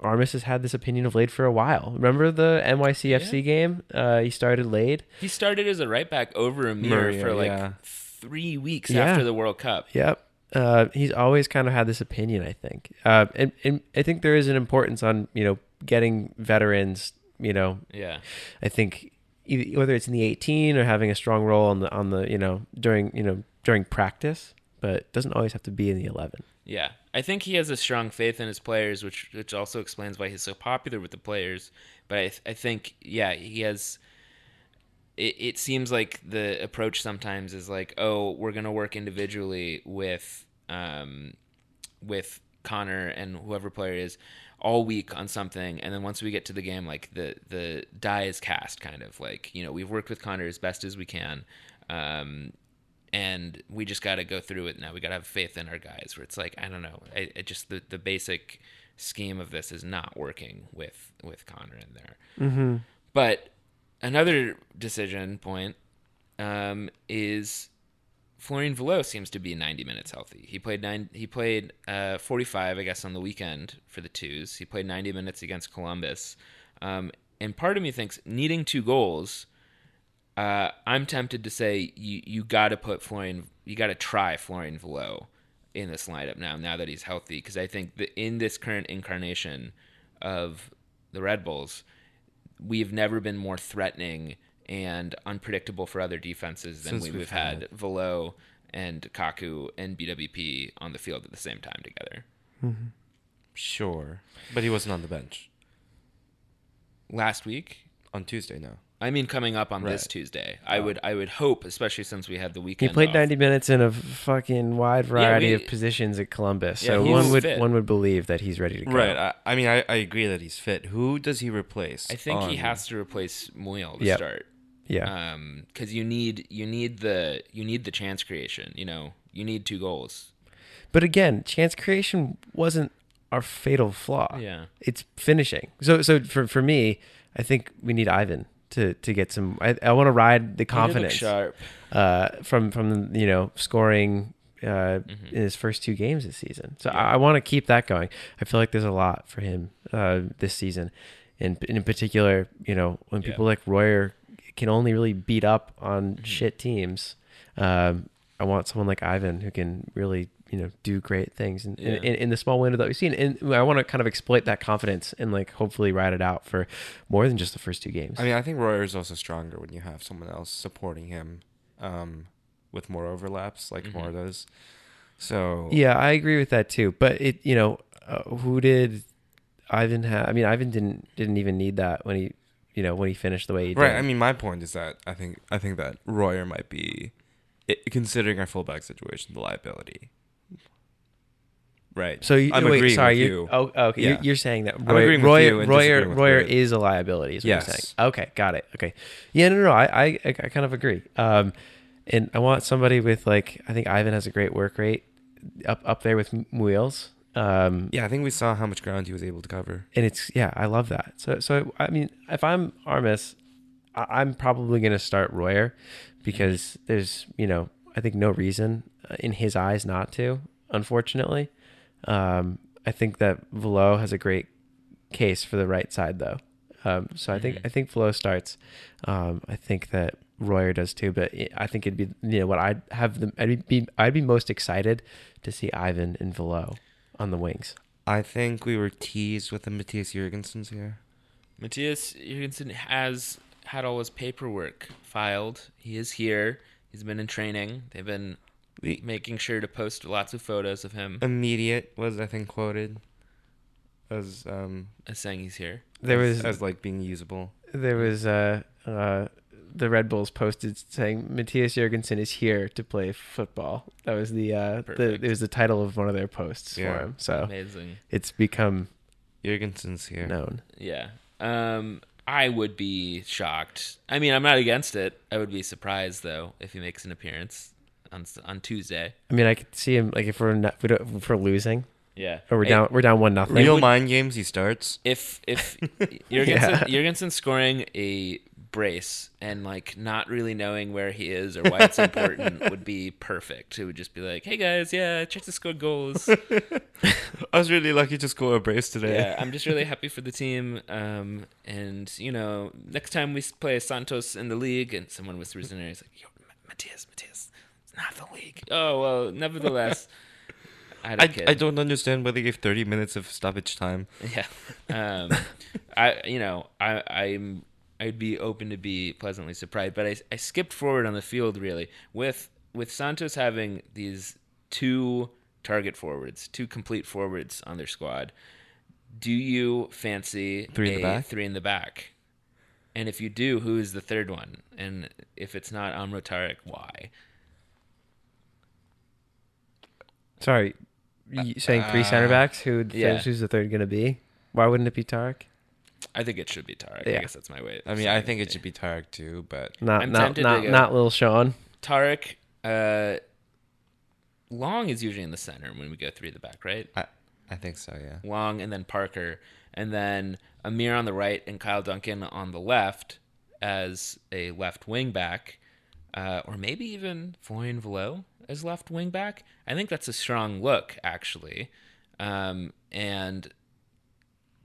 Armas has had this opinion of Lade for a while. Remember the NYCFC Yeah. game? Uh, he started Lade. He started as a right back over a mirror Murray, for like yeah. three weeks Yeah. after the World Cup. Yep. Uh, he's always kind of had this opinion, I think, uh, and and I think there is an importance on you know getting veterans. You know, Yeah. I think either, whether it's in the 18 or having a strong role on the on the you know during you know during practice, but it doesn't always have to be in the 11. Yeah, I think he has a strong faith in his players, which which also explains why he's so popular with the players. But I th- I think yeah, he has. It, it seems like the approach sometimes is like, oh, we're gonna work individually with um, with Connor and whoever player is all week on something, and then once we get to the game, like the the die is cast, kind of like you know we've worked with Connor as best as we can. Um, and we just got to go through it now. We got to have faith in our guys. Where it's like I don't know, I, it just the, the basic scheme of this is not working with with Connor in there. Mm-hmm. But another decision point um, is Florian Valot seems to be 90 minutes healthy. He played nine. He played uh, 45, I guess, on the weekend for the twos. He played 90 minutes against Columbus, um, and part of me thinks needing two goals. Uh, I'm tempted to say you you got to put Florian. You got to try Florian Valot in this lineup now. Now that he's healthy, because I think that in this current incarnation of the Red Bulls, we've never been more threatening and unpredictable for other defenses than Since we, we've we've had Valot and Kaku and BWP on the field at the same time together. Sure, but he wasn't on the bench Last week, on Tuesday. No. I mean, coming up on this Right. Tuesday, I would I would hope, especially since we had the weekend. He played off. 90 minutes in a fucking wide variety we- of positions at Columbus, Yeah, so he's one would fit. one would believe that he's ready to go. Right. I, I mean, I, I agree that he's fit. Who does he replace? I think he has to replace Muyl to Yep. start. Yeah. Um, because you need you need the you need the chance creation. You know, you need two goals. But again, chance creation wasn't our fatal flaw. Yeah. It's finishing. So so for for me, I think we need Ivan to to get some I, I want to ride the He did look confidence sharp. uh from from you know scoring uh Mhm. in his first two games this season. So I, I want to keep that going. I feel like there's a lot for him uh this season. And in particular, you know, when Yeah. people like Royer can only really beat up on Mhm. shit teams, um, I want someone like Ivan who can really, you know, do great things in, Yeah. in, in the small window that we've seen. And I want to kind of exploit that confidence and like hopefully ride it out for more than just the first two games. I mean, I think Royer is also stronger when you have someone else supporting him, um, with more overlaps like Mhm. Moore does. So yeah, I agree with that too. But it, you know, uh, who did Ivan have? I mean, Ivan didn't didn't even need that when he, you know, when he finished the way he did. Right. I mean, my point is that I think I think that Royer might be, i considering our fullback situation, the liability. Right. So you, I'm wait, agreeing sorry, with you. oh, okay. Yeah. You're, you're saying that I'm Royer, agreeing with Royer, you and Royer, with Royer is a liability. Is what Yes. you're saying. Okay, got it. Okay, yeah, no, no, no. I, I, I kind of agree. Um, and I want somebody with like I think Ivan has a great work rate up up there with Wheels. Um, Yeah, I think we saw how much ground he was able to cover. and it's yeah, I love that. So so I mean, if I'm Armas, I, I'm probably gonna start Royer because there's you know I think no reason uh, in his eyes not to. Unfortunately, um, I think that Valot has a great case for the right side though. Um, so I think Mhm. I think Valot starts. Um, I think that Royer does too, but I think it'd be you know what I'd have them. I'd be I'd be most excited to see Ivan and Valot on the wings. I think we were teased with the Matthias Jurgensens here. Matthias Jurgensen has had all his paperwork filed. He is here. He's been in training. They've been We, making sure to post lots of photos of him immediate was I think quoted as um as saying he's here. There as, was as like being usable. there was uh, uh, the Red Bulls posted saying Matthias Jurgensen is here to play football. That was the uh, the it was the title of one of their posts Yeah. for him. So Amazing. it's become Jurgensen's here. known. Yeah. Um, I would be shocked. I mean, I'm not against it. I would be surprised though if he makes an appearance on on Tuesday. I mean, I could see him like if we're not, we don't- if we're losing Yeah. or we're Hey, down we're down one nothing. Real mind games, he starts. If if Jurgensen, Yeah. Jurgensen scoring a brace and like not really knowing where he is or why it's important would be perfect. It would just be like, "Hey guys, yeah, check to score goals." I was really lucky to score a brace today. yeah, I'm just really happy for the team. Um, and you know, next time we play Santos in the league, and someone whispers in there, he's like, "Yo, Ma- Matthias, Matthias, it's not the league." Oh well, nevertheless, I don't I. I don't understand why they gave 30 minutes of stoppage time. Yeah. Um, I you know I I'm I'd be open to be pleasantly surprised, but I I skipped forward on the field really with with Santos having these two target forwards, two complete forwards on their squad. Do you fancy Three in the back? Three in the back. And if you do, who is the third one? And if it's not Amro Tarek, why? Sorry, you saying three center backs? Who would Uh, yeah. who's the third going to be? Why wouldn't it be Tarek? I think it should be Tarek. I guess that's my way. I mean, I think it should be Tarek too, but Not I'm not not, not little Sean. Tarek, uh, Long is usually in the center when we go three at the back, right? I, I think so, yeah. Long and then Parker, and then Amir on the right and Kyle Duncan on the left as a left wing back, uh, or maybe even Florian Valot as left wing back. I think that's a strong look, actually, um, and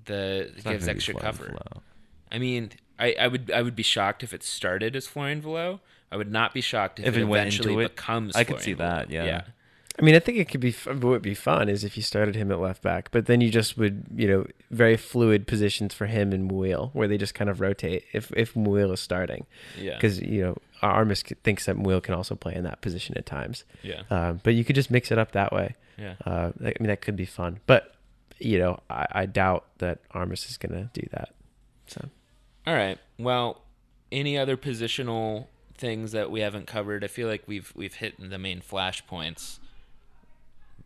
the It's gives extra cover. Valot. I mean, I, I would I would be shocked if it started as Florian Valot. I would not be shocked if, If it it went eventually it, becomes. I could see Valot. that, yeah. I mean, I think it could be what would be fun is if you started him at left back, but then you just would you know very fluid positions for him and Muyl, where they just kind of rotate if if Muyl is starting, yeah, because you know Armas thinks that Muyl can also play in that position at times. yeah, Um, but you could just mix it up that way. yeah. Uh, I mean, that could be fun, but you know, I, I doubt that Armas is going to do that. So All right. Well, any other positional things that we haven't covered? I feel like we've we've hit the main flashpoints.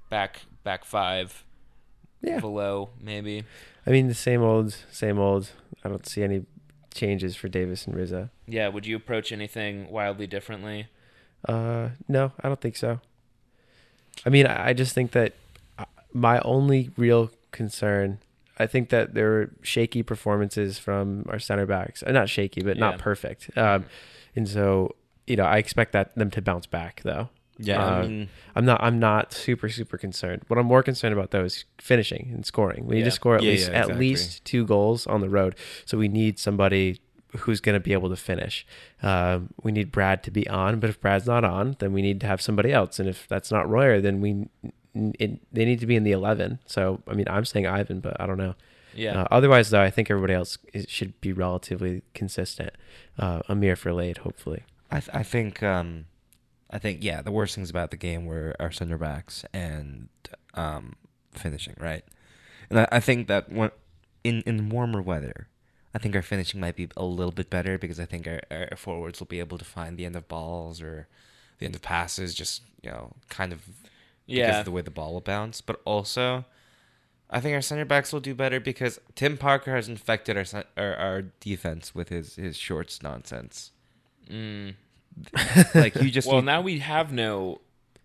Back back five. Yeah. Below maybe. I mean, the same old, same old. I don't see any changes for Davis and Rizzo. Yeah. Would you approach anything wildly differently? Uh, no, I don't think so. I mean, I just think that uh, my only real concern, I think that there were shaky performances from our center backs. Uh, not shaky, but Yeah. not perfect. Um, and so you know, I expect that them to bounce back though. Yeah, Uh, I mean, I'm not. I'm not super super concerned. What I'm more concerned about though is finishing and scoring. We need Yeah. to score at Yeah, least yeah, at least two goals on the road. So we need somebody who's going to be able to finish. Um, we need Brad to be on, but if Brad's not on, then we need to have somebody else. And if that's not Royer, then we it, they need to be in the eleven. So I mean, I'm saying Ivan, but I don't know. Yeah. Uh, otherwise, though, I think everybody else is, should be relatively consistent. Uh, Amir for Lade, hopefully. I, th- I think, um, I think, yeah, the worst things about the game were our center backs and um, finishing, right? And I, I think that when, in, in warmer weather, I think our finishing might be a little bit better because I think our, our forwards will be able to find the end of balls or the end of passes, just, you know, kind of because Yeah. of the way the ball will bounce. But also, I think our center backs will do better because Tim Parker has infected our our, our defense with his, his shorts nonsense. Mm. Like you just well, need, now we have no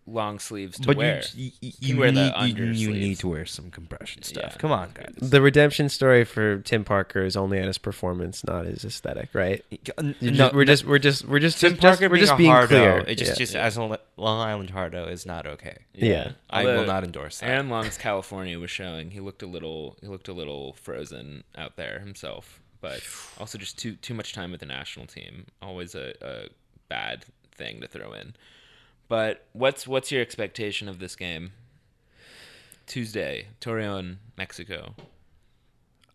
long sleeves to but wear. you you, can you, wear the need, you, you need to wear some compression stuff. Yeah. Come on, guys. The redemption story for Tim Parker is only at his performance, not his aesthetic, right? No, just- we're no, just we're just we're just Tim just- Parker we're being just a being hardo, clear. It just Yeah. just as a Long Island hardo is not okay. Yeah. I will not endorse that. Aaron Long's California was showing. He looked a little. He looked a little frozen out there himself. But also just too too much time with the national team. Always a, a bad thing to throw in. But what's what's your expectation of this game? Tuesday, Torreon, Mexico.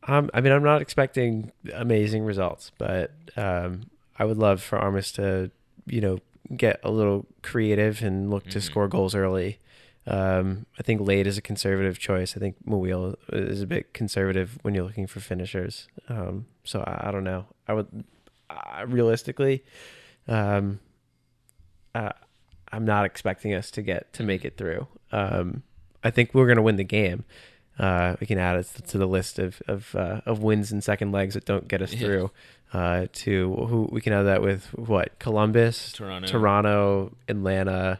Um, I mean, I'm not expecting amazing results, but um, I would love for Armas to, you know, get a little creative and look to Mhm. score goals early. Um, I think Lade is a conservative choice. I think Muyl is a bit conservative when you're looking for finishers. Um, so I, I don't know. I would uh, realistically, um, uh, I'm not expecting us to get to make it through. Um, I think we're going to win the game. Uh, we can add it to the list of of, uh, of wins and second legs that don't get us Yeah. through. Uh, to who we can add that with what Columbus, Toronto. Toronto, Atlanta.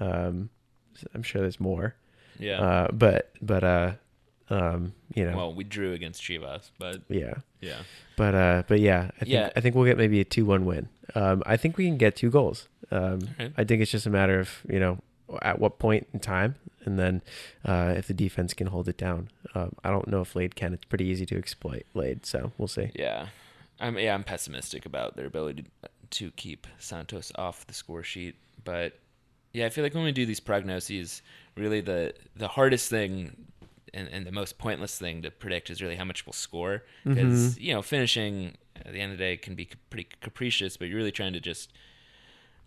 Um, I'm sure there's more. Yeah. Uh, but but uh, um, you know, well, we drew against Chivas, but yeah. yeah. But uh, but yeah, I think Yeah. I think we'll get maybe a two-one win. Um, I think we can get two goals. Um, Alright. I think it's just a matter of you know at what point in time, and then uh, if the defense can hold it down. Um, I don't know if Lade can. It's pretty easy to exploit Lade, so we'll see. Yeah, I'm yeah I'm pessimistic about their ability to, keep Santos off the score sheet, but yeah, I feel like when we do these prognoses, really the the hardest thing and, and the most pointless thing to predict is really how much we'll score because you know finishing at the end of the day can be pretty capricious, but you're really trying to just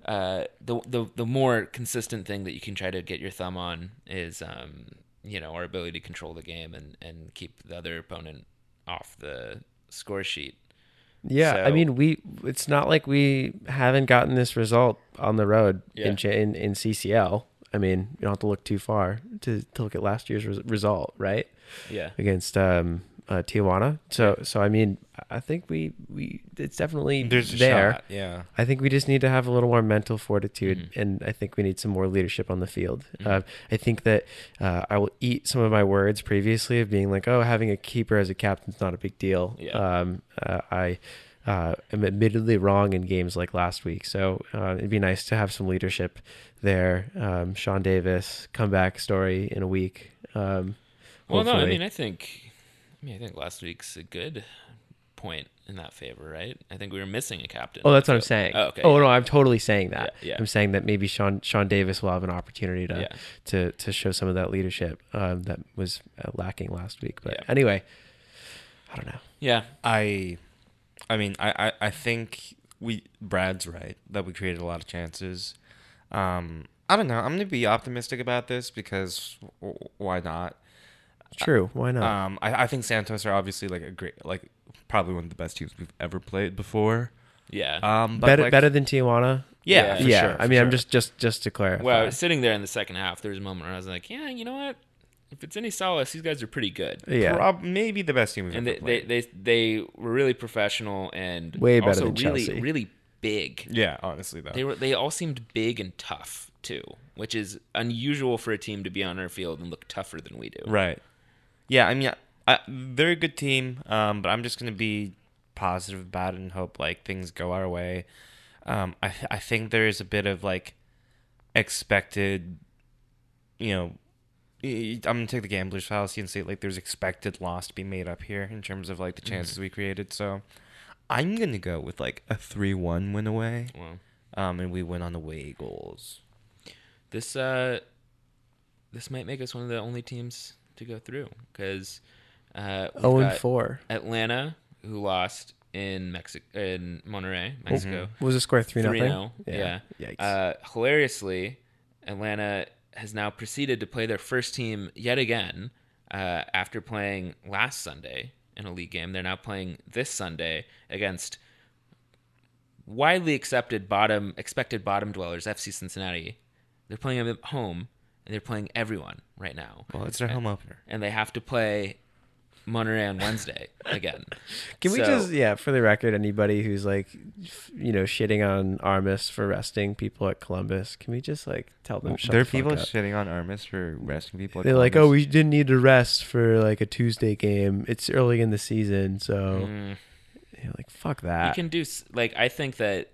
uh, the the the more consistent thing that you can try to get your thumb on is um, you know our ability to control the game and and keep the other opponent off the score sheet. Yeah, I mean we. It's not like we haven't gotten this result on the road Yeah. in, in in CCL. I mean, you don't have to look too far to, to look at last year's res- result, right? Yeah. Against um, uh, Tijuana. So so I mean, I think we we it's definitely There's there. shot. Yeah. I think we just need to have a little more mental fortitude, Mm-hmm. and I think we need some more leadership on the field. Uh, I think that uh, I will eat some of my words previously of being like, "Oh, having a keeper as a captain's not a big deal." Yeah. Um, uh, I uh, am admittedly wrong in games like last week, so uh, it'd be nice to have some leadership there. Um, Sean Davis comeback story in a week. Um, Well, no, I mean, I think, I mean, I think last week's a good point in that favor, right? I think we were missing a captain. Oh, that's what I'm saying. Oh, okay. Oh yeah. no, I'm totally saying that. Yeah, yeah. I'm saying that maybe Sean Sean Davis will have an opportunity to Yeah. to to show some of that leadership um, that was uh, lacking last week. But Yeah. anyway, I don't know. Yeah. I, I mean, I, I, I think we Brad's right that we created a lot of chances. Um, I don't know. I'm gonna be optimistic about this because w- why not? True. Why not? Um, I, I think Santos are obviously like a great, like probably one of the best teams we've ever played before. Yeah. Um, but better like- better than Tijuana. Yeah, Yeah. for yeah. sure, I for mean, I'm sure. just just just to clarify. well, sitting there in the second half, there was a moment where I was like, yeah, you know what? If it's any solace, these guys are pretty good. yeah. prob- maybe the best team we've And ever they, they, played. they, they were really professional and Way better also than really, Chelsea. really big. yeah, honestly though. They were they all seemed big and tough too, which is unusual for a team to be on our field and look tougher than we do. Right. Yeah, I mean, I, they're a good team, um, but I'm just gonna be positive about it and hope like things go our way. Um, I I think there is a bit of like expected, you know, I'm gonna take the gambler's fallacy and say like there's expected loss to be made up here in terms of like the chances we created. So I'm gonna go with like a three-one win away, Well, um, and we win on away goals. this uh, this might make us one of the only teams to go through because uh, we've Oh and four. Atlanta who lost in Mexico in Monterrey, Mexico. What was a score? Three Three nothing. 0 Yeah. Yikes. Uh, hilariously, Atlanta has now proceeded to play their first team yet again uh, after playing last Sunday in a league game. They're now playing this Sunday against widely accepted bottom expected bottom dwellers FC Cincinnati. They're playing them at home and they're playing everyone right now. Well, it's their home opener. And they have to play Monterrey on Wednesday again. Can we just, yeah, for the record, anybody who's like, you know, shitting on Armas for resting people at Columbus, can we just like tell them? Shut there are the fuck people up? shitting on Armas for resting people. at They're like, oh, we didn't need to rest for like a Tuesday game. It's early in the season, so Mm. you're like, fuck that. You can do like I think that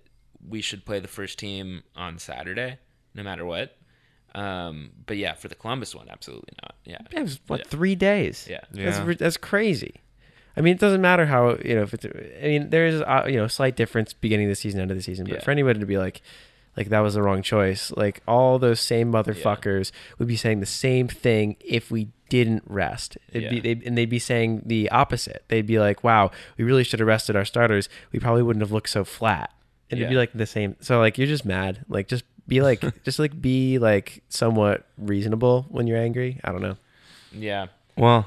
we should play the first team on Saturday, no matter what. Um, but yeah, for the Columbus one, absolutely not. Yeah, It was what Yeah. three days? Yeah. that's Yeah. ri- that's crazy. I mean, it doesn't matter how you know if it's. I mean, there is uh, you know slight difference beginning of the season, end of the season. But Yeah. for anybody to be like, like that was the wrong choice, like all those same motherfuckers would be saying the same thing if we didn't rest. It'd be, Yeah. they'd, and they'd be saying the opposite. They'd be like, "Wow, we really should have rested our starters. We probably wouldn't have looked so flat." And it'd be like the same. So like you're just mad. Like just be like, just like be like somewhat reasonable when you're angry. I don't know. yeah. well,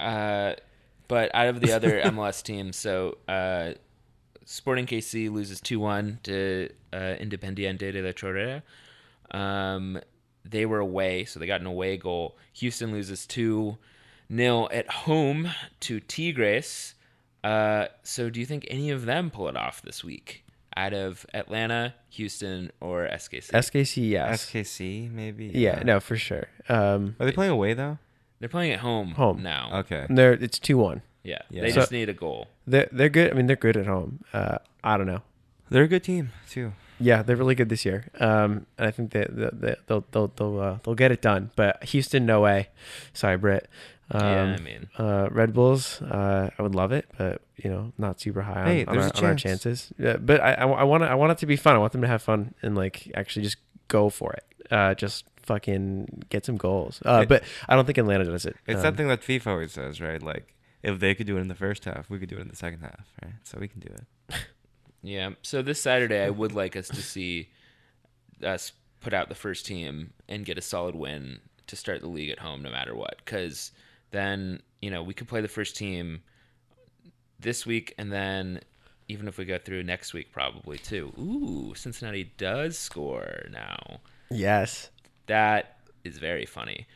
Uh, but out of the other MLS teams, so uh, Sporting KC loses two one to uh, Independiente de la Chorrera. Um, they were away, so they got an away goal. Houston loses two nil at home to Tigres. Uh, so do you think any of them pull it off this week? Out of Atlanta, Houston, or SKC? SKC, yes. SKC maybe. yeah, no, for sure. Um, Are they playing away though? They're playing at home, Home. now. Okay. they're it's two one. Yeah, Yeah. they So- just need a goal. They're they're good. I mean, they're good at home. Uh, I don't know. They're a good team too. Yeah, they're really good this year. Um, and I think they, they, they they'll they'll they'll uh, they'll get it done. But Houston, no way. Sorry, Brit. Um, yeah, I mean, uh, Red Bulls, uh, I would love it, but you know, not super high on, Hey, on, our, on our chances. Yeah, but I, I, want I want it to be fun. I want them to have fun and like actually just go for it. Uh, just fucking get some goals. Uh, It- but I don't think Atlanta does it. It's Um, something that FIFA always says, right? Like if they could do it in the first half, we could do it in the second half, right? So we can do it. yeah. So this Saturday, I would like us to see us put out the first team and get a solid win to start the league at home, no matter what. Because then you know we could play the first team this week, and then even if we go through next week, probably too. Ooh, Cincinnati does score now. Yes, That is very funny.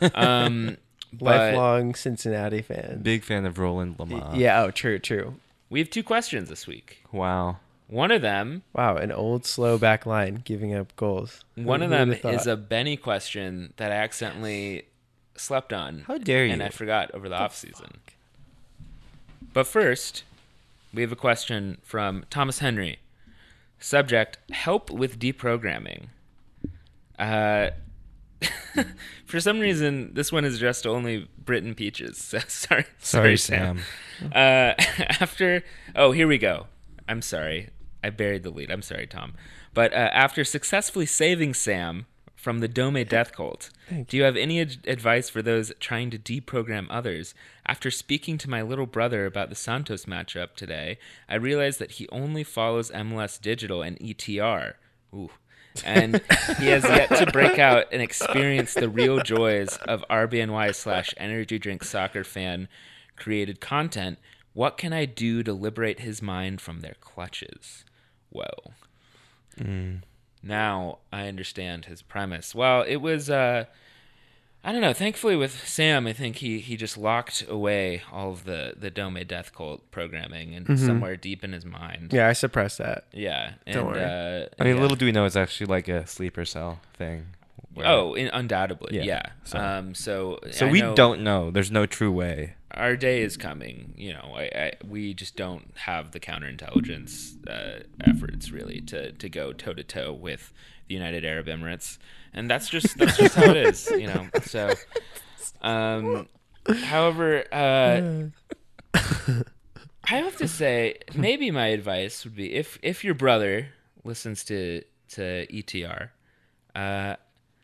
Um, lifelong Cincinnati fan. Big fan of Roland Lamah. yeah. Oh, true, true. we have two questions this week. Wow. One of them Wow, an old slow back line giving up goals. One Who- of them is a Benny question that I accidentally slept on. How dare you? And. I forgot over the off season. But first, we have a question from Thomas Henry. Subject: Help with deprogramming. Uh, for some reason, this one is addressed to only Britain Peaches. So, sorry, Sorry, Sam. uh, after oh, here we go. I'm sorry, I buried the lead. I'm sorry, Tom. But uh, after successfully saving Sam from the Dome death cult, do you have any ad- advice for those trying to deprogram others? After speaking to my little brother about the Santos matchup today, I realized that he only follows MLS Digital and ETR. Ooh. and he has yet to break out and experience the real joys of RBNY slash energy drink soccer fan created content. What can I do to liberate his mind from their clutches? Whoa. Mm. Now I understand his premise. Well, it was uh I don't know. Thankfully, with Sam, I think he, he just locked away all of the the Dome Death Cult programming and somewhere deep in his mind. Yeah, I suppressed that. yeah. And, Don't worry. Uh, I mean, yeah. little do we know, it's actually like a sleeper cell thing. where- Oh, in, undoubtedly, yeah. Yeah, so- um, so so I we know don't know. There's no true way. Our day is coming. You know, I, I, we just don't have the counterintelligence uh, efforts really to to go toe to toe with the United Arab Emirates, and that's just that's just how it is. You know, so. Um, however, uh, I have to say, maybe my advice would be if if your brother listens to to ETR, uh,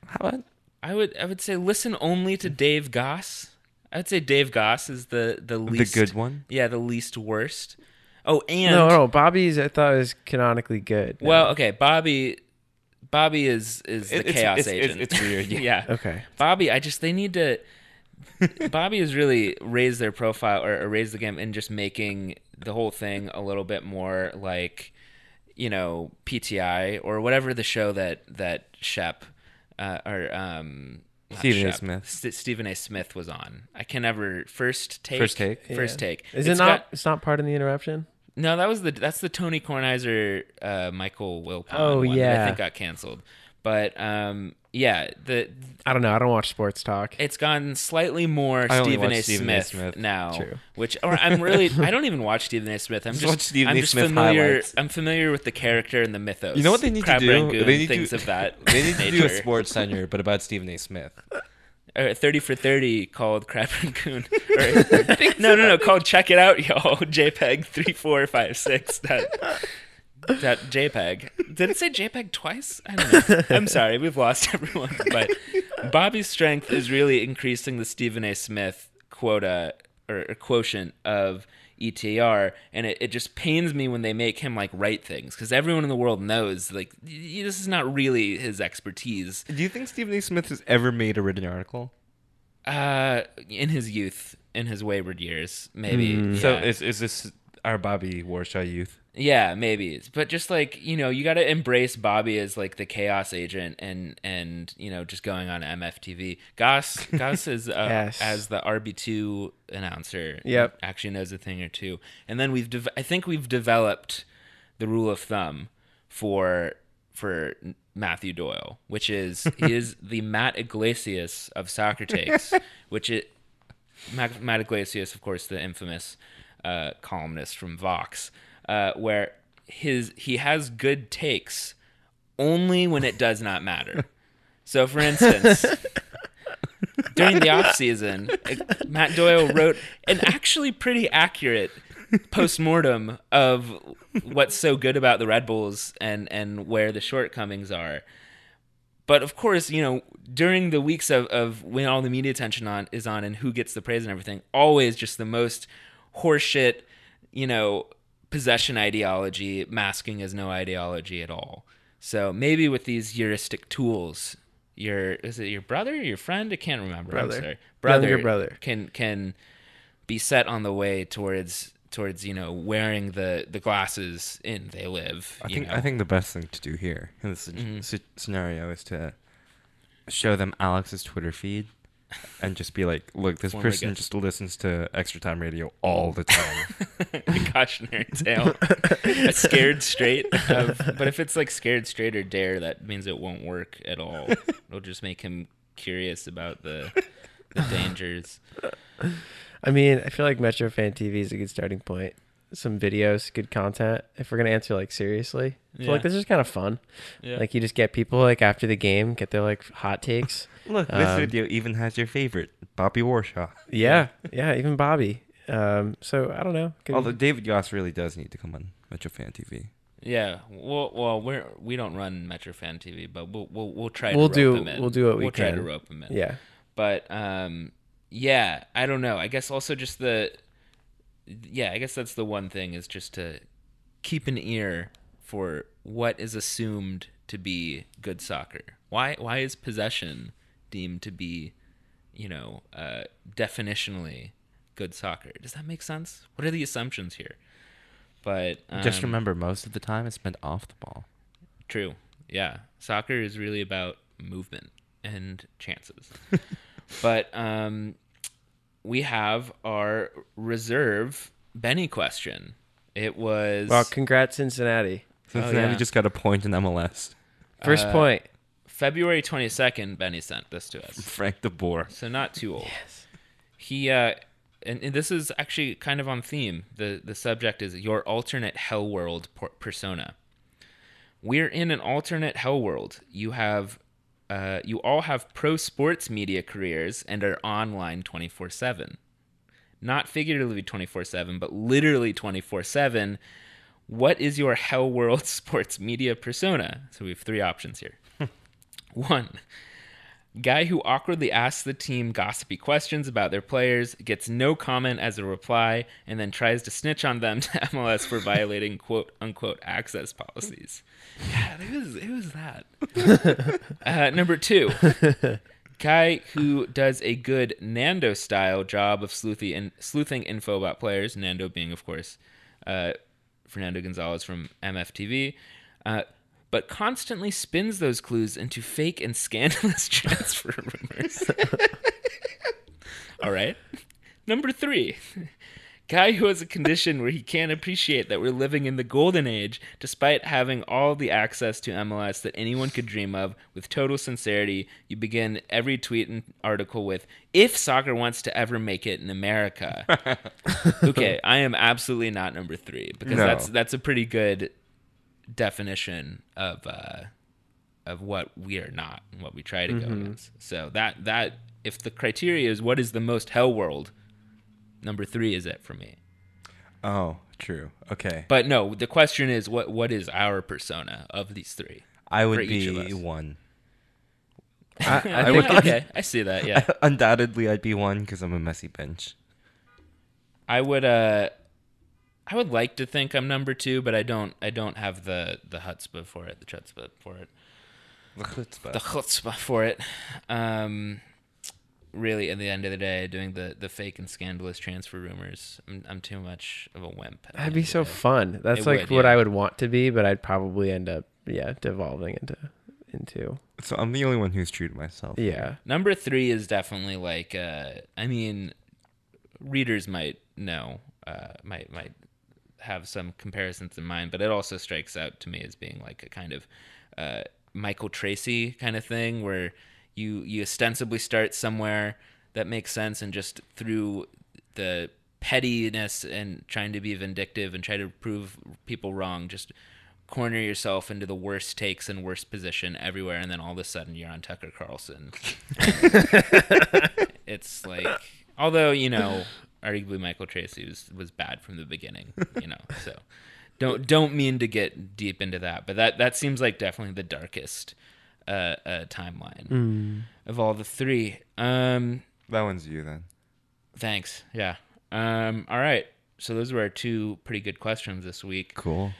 How about I would I would say listen only to Dave Gass. I'd say Dave Gass is the the least the good one? Yeah, the least worst. Oh, and No, no, Bobby's I thought was canonically good. well, okay, Bobby. Bobby is is the it's- chaos it's- it's- agent. it's weird, yeah. yeah. Okay. Bobby, I just they need to. Bobby has really raised their profile or, or raised the game in just making the whole thing a little bit more like, you know, PTI or whatever the show that that Shep uh, or um, not Stephen A. Smith. St- Stephen A. Smith was on. I can never first take First Take? first Yeah. take. Is It's it not? got- it's not part of the interruption. no, that was the that's the Tony Kornheiser, uh, Michael Wilbon. Oh, one that I yeah. think got canceled. But um, yeah, the I don't know. I don't watch sports talk. it's gotten slightly more I only Stephen watch A. Stephen A. Smith, Smith. now, True. which or I'm really I don't even watch Stephen A. Smith. I'm Just just watch Stephen I'm A. just Smith familiar. highlights. I'm familiar with the character and the mythos. You know what they need Crab to do? Rangoon, they need things to, of that. They need to do a nature. sports center, but about Stephen A. Smith. Uh, Thirty for thirty called Crab Rangoon. Or, no, no, no, called Check It Out, y'all. JPEG three four five six. That that JPEG. Did it say JPEG twice? I don't know. I'm sorry, we've lost everyone. But Bobby's strength is really increasing the Stephen A. Smith quota or, or quotient of ETR, and it, it just pains me when they make him like write things because everyone in the world knows like y- this is not really his expertise. Do you think Stephen A. Smith has ever made a written article? Uh, in his youth, in his wayward years, maybe. So yeah. is is this our Bobby Warshaw youth. Yeah, maybe. But just like, you know, you got to embrace Bobby as like the chaos agent and and you know, just going on MFTV. Gass Gass is uh, Yes. as the RB2 announcer. Yep. Actually knows a thing or two. And then we've dev- I think we've developed the rule of thumb for for Matthew Doyle, which is he is the Matt Yglesias of soccer takes, which it Matt, Matt Yglesias, of course, the infamous uh, columnist from Vox, uh, where his he has good takes only when it does not matter. So, for instance, during the off season, Matt Doyle wrote an actually pretty accurate post-mortem of what's so good about the Red Bulls and and where the shortcomings are. But of course, you know, during the weeks of, of when all the media attention on is on and who gets the praise and everything, always just the most horseshit, you know, possession ideology masking as no ideology at all. So maybe with these heuristic tools, your is it your brother, your friend? I can't remember. Brother. I'm sorry, brother, Younger brother. can can be set on the way towards towards you know wearing the the glasses in they live. I you think know? I think the best thing to do here in this Mhm. scenario is to show them Alex's Twitter feed and just be like, "Look, this Form, I person just listens to Extra Time Radio all the time." a cautionary tale. a scared straight. Of, but if it's like scared straight or dare, that means it won't work at all. It'll just make him curious about the the dangers. I mean, I feel like Metro Fan TV is a good starting point. Some videos, good content. If we're gonna answer like seriously, I feel Yeah. like this is kind of fun. Yeah. Like you just get people like after the game, get their like hot takes. Look, this Um, video even has your favorite, Bobby Warshaw. Yeah, yeah, even Bobby. Um, so I don't know. Could- Although David Gass really does need to come on Metro Fan TV. yeah. Well, well, we're we don't run Metro Fan TV, but we'll we'll, we'll try. We'll to rope do- him in. we'll do what we can. We'll try to rope him in. yeah, but um yeah i don't know i guess also just the yeah i guess that's the one thing is just to keep an ear for what is assumed to be good soccer why why is possession deemed to be you know uh definitionally good soccer does that make sense what are the assumptions here but just um, remember, most of the time it's spent off the ball. True. Yeah. Soccer is really about movement and chances. but um, we have our reserve Benny question. It was well, congrats Cincinnati. Cincinnati yeah. just got a point in MLS. First Uh, point. February 22nd, Benny sent this to us. Frank de Boer. So not too old. Yes. He uh and, and this is actually kind of on theme. The the subject is your alternate hell world por- persona. We're in an alternate hell world. You have uh, you all have pro sports media careers and are online 24/7. Not figuratively 24/7, but literally 24/7. What is your hell world sports media persona? So we have three options here. One, guy who awkwardly asks the team gossipy questions about their players, gets no comment as a reply, and then tries to snitch on them to MLS for violating quote unquote access policies. Yeah, who's who's that? uh, number two, guy who does a good Nando style job of sleuthing and sleuthing info about players. Nando being, of course, uh, Fernando Gonzalez from MFTV. Uh, but constantly spins those clues into fake and scandalous transfer rumors. All right. Number three. Guy who has a condition where he can't appreciate that we're living in the golden age despite having all the access to MLS that anyone could dream of with total sincerity. You begin every tweet and article with, if soccer wants to ever make it in America. okay, I am absolutely not number three because No. that's that's a pretty good definition of uh, of what we are not and what we try to go against. So that that if the criteria is what is the most hell world, number three is it for me. Oh, true. Okay. But no, the question is what what is our persona of these three? I would for each of be one. I, I I think think, okay, I see that. Yeah, Undoubtedly, I'd be one because I'm a messy bench. I would. uh I would like to think I'm number two, but I don't. I don't have the the chutzpah for it, the chutzpah for it. The chutzpah. the chutzpah for it. Um, really, at the end of the day, doing the, the fake and scandalous transfer rumors. I'm, I'm too much of a wimp. That'd be so day. fun. That's It like would, what yeah. I would want to be, but I'd probably end up yeah devolving into into So I'm the only one who's true to myself. yeah. Number three is definitely like, uh, I mean, readers might know, uh, might might have some comparisons in mind, but it also strikes out to me as being like a kind of uh, Michael Tracey kind of thing, where you you ostensibly start somewhere that makes sense, and just through the pettiness and trying to be vindictive and try to prove people wrong, just corner yourself into the worst takes and worst position everywhere, and then all of a sudden you're on Tucker Carlson. it's like, although you know, arguably Michael Tracey was was bad from the beginning, you know. So don't don't mean to get deep into that, but that that seems like definitely the darkest uh, uh timeline of all the three. Um, That one's you then. thanks. Yeah. Um, all right. So those were our two pretty good questions this week. Cool.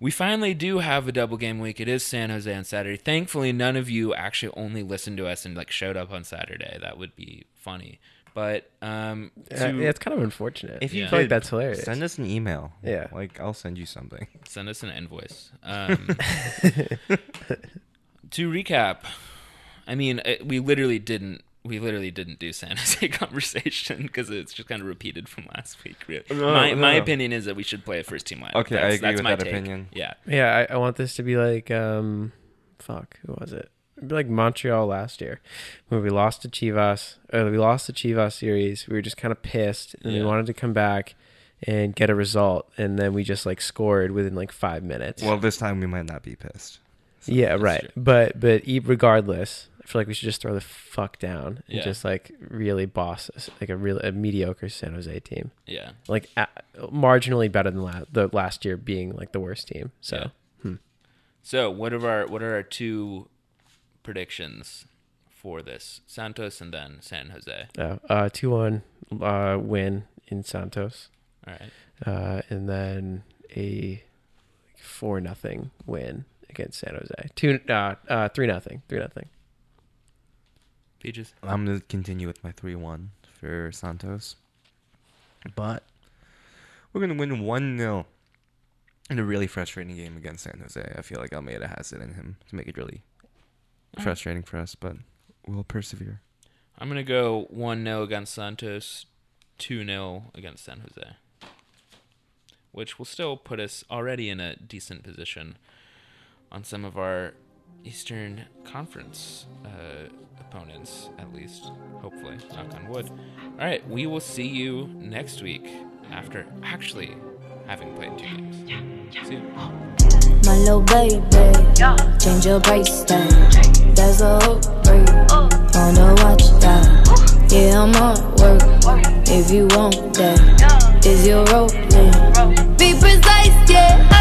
We finally do have a double game week. It is San Jose on Saturday. Thankfully, none of you actually only listened to us and like showed up on Saturday. That would be funny. But um, Uh, to yeah, it's kind of unfortunate. If you Yeah. Feel like that's hilarious. Send us an email. Yeah. Like I'll send you something. send us an invoice. Um, to recap, I mean, it, we literally didn't. We literally didn't do San Jose conversation because it's just kind of repeated from last week. Really. No, my no, my no. opinion is that we should play a first team lineup. Okay, I agree that's with my that take. opinion. Yeah, Yeah, I, I want this to be like um fuck, who was it? Like Montreal last year. When we lost to Chivas or we lost the Chivas series. We were just kind of pissed and we wanted to come back and get a result and then we just like scored within like five minutes. Well, this time we might not be pissed. yeah, right. true. But but regardless, I feel like we should just throw the fuck down and Yeah. just like really boss us, like a real a mediocre San Jose team. yeah. Like marginally better than la- the last year being like the worst team. So hmm. So what are our what are our two predictions for this? Santos and then San Jose. Uh, uh, two one uh, win in Santos, All right. uh, and then a four nothing win against San Jose. Two uh, uh, three nothing, three nothing. Peaches. I'm gonna continue with my three-one for Santos, but we're gonna win one 0 in a really frustrating game against San Jose. I feel like Almeida has it in him to make it really frustrating for us, but we'll persevere. I'm gonna go one 0 against Santos, two 0 against San Jose, which will still put us already in a decent position on some of our Eastern Conference uh, opponents, at least. Hopefully, knock on wood. All right, we will see you next week after actually having played two games. See you. My little baby, change your tag. That's a hook break. Wanna watch that? Yeah, I'm on work. If you want that, is your rolling? Be precise, yeah.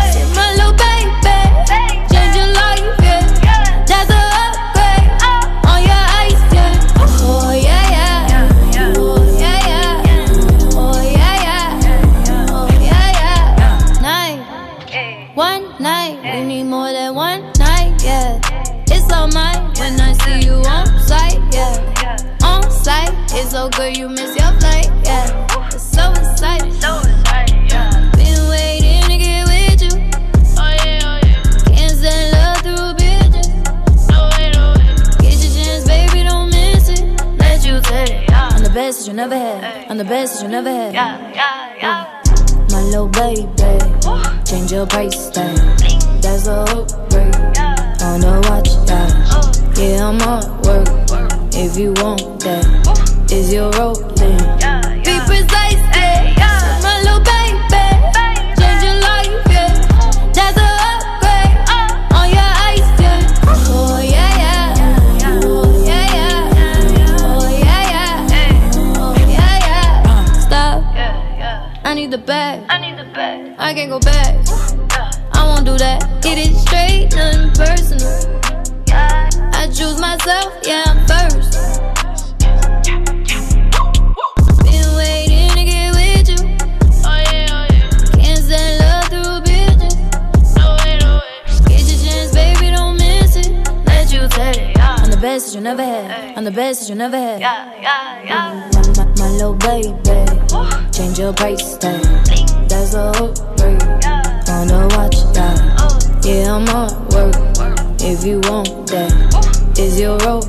So good you miss your flight, yeah. It's so exciting. Been waiting to get with you. Oh yeah, oh yeah. Can't send love through bitches. Get your chance, baby, don't miss it. Let you take it. I'm the best that you never had. I'm the best that you never had. Yeah, yeah, yeah. My little baby, change your price tag. That's a upgrade. Wanna watch that? Yeah, I'm on work. If you want that, is your rolling? Be precise, yeah. My little baby, change your life, yeah. That's a upgrade uh. on your ice, yeah. Oh yeah, yeah. Oh yeah, yeah. Oh yeah, yeah. Oh yeah, yeah. Uh. Stop. I need the bag. I need the bag. I can't go back. I won't do that. Get it straight, nothing personal. I choose myself, yeah, I'm first. Get your chance, baby, don't miss it. Let you take it. I'm the best that you never had. I'm the best that you never had. My, my, my little baby, change your price tag. That's a hook break. Wanna watch that? Yeah, I'm on work. If you want that, is your role?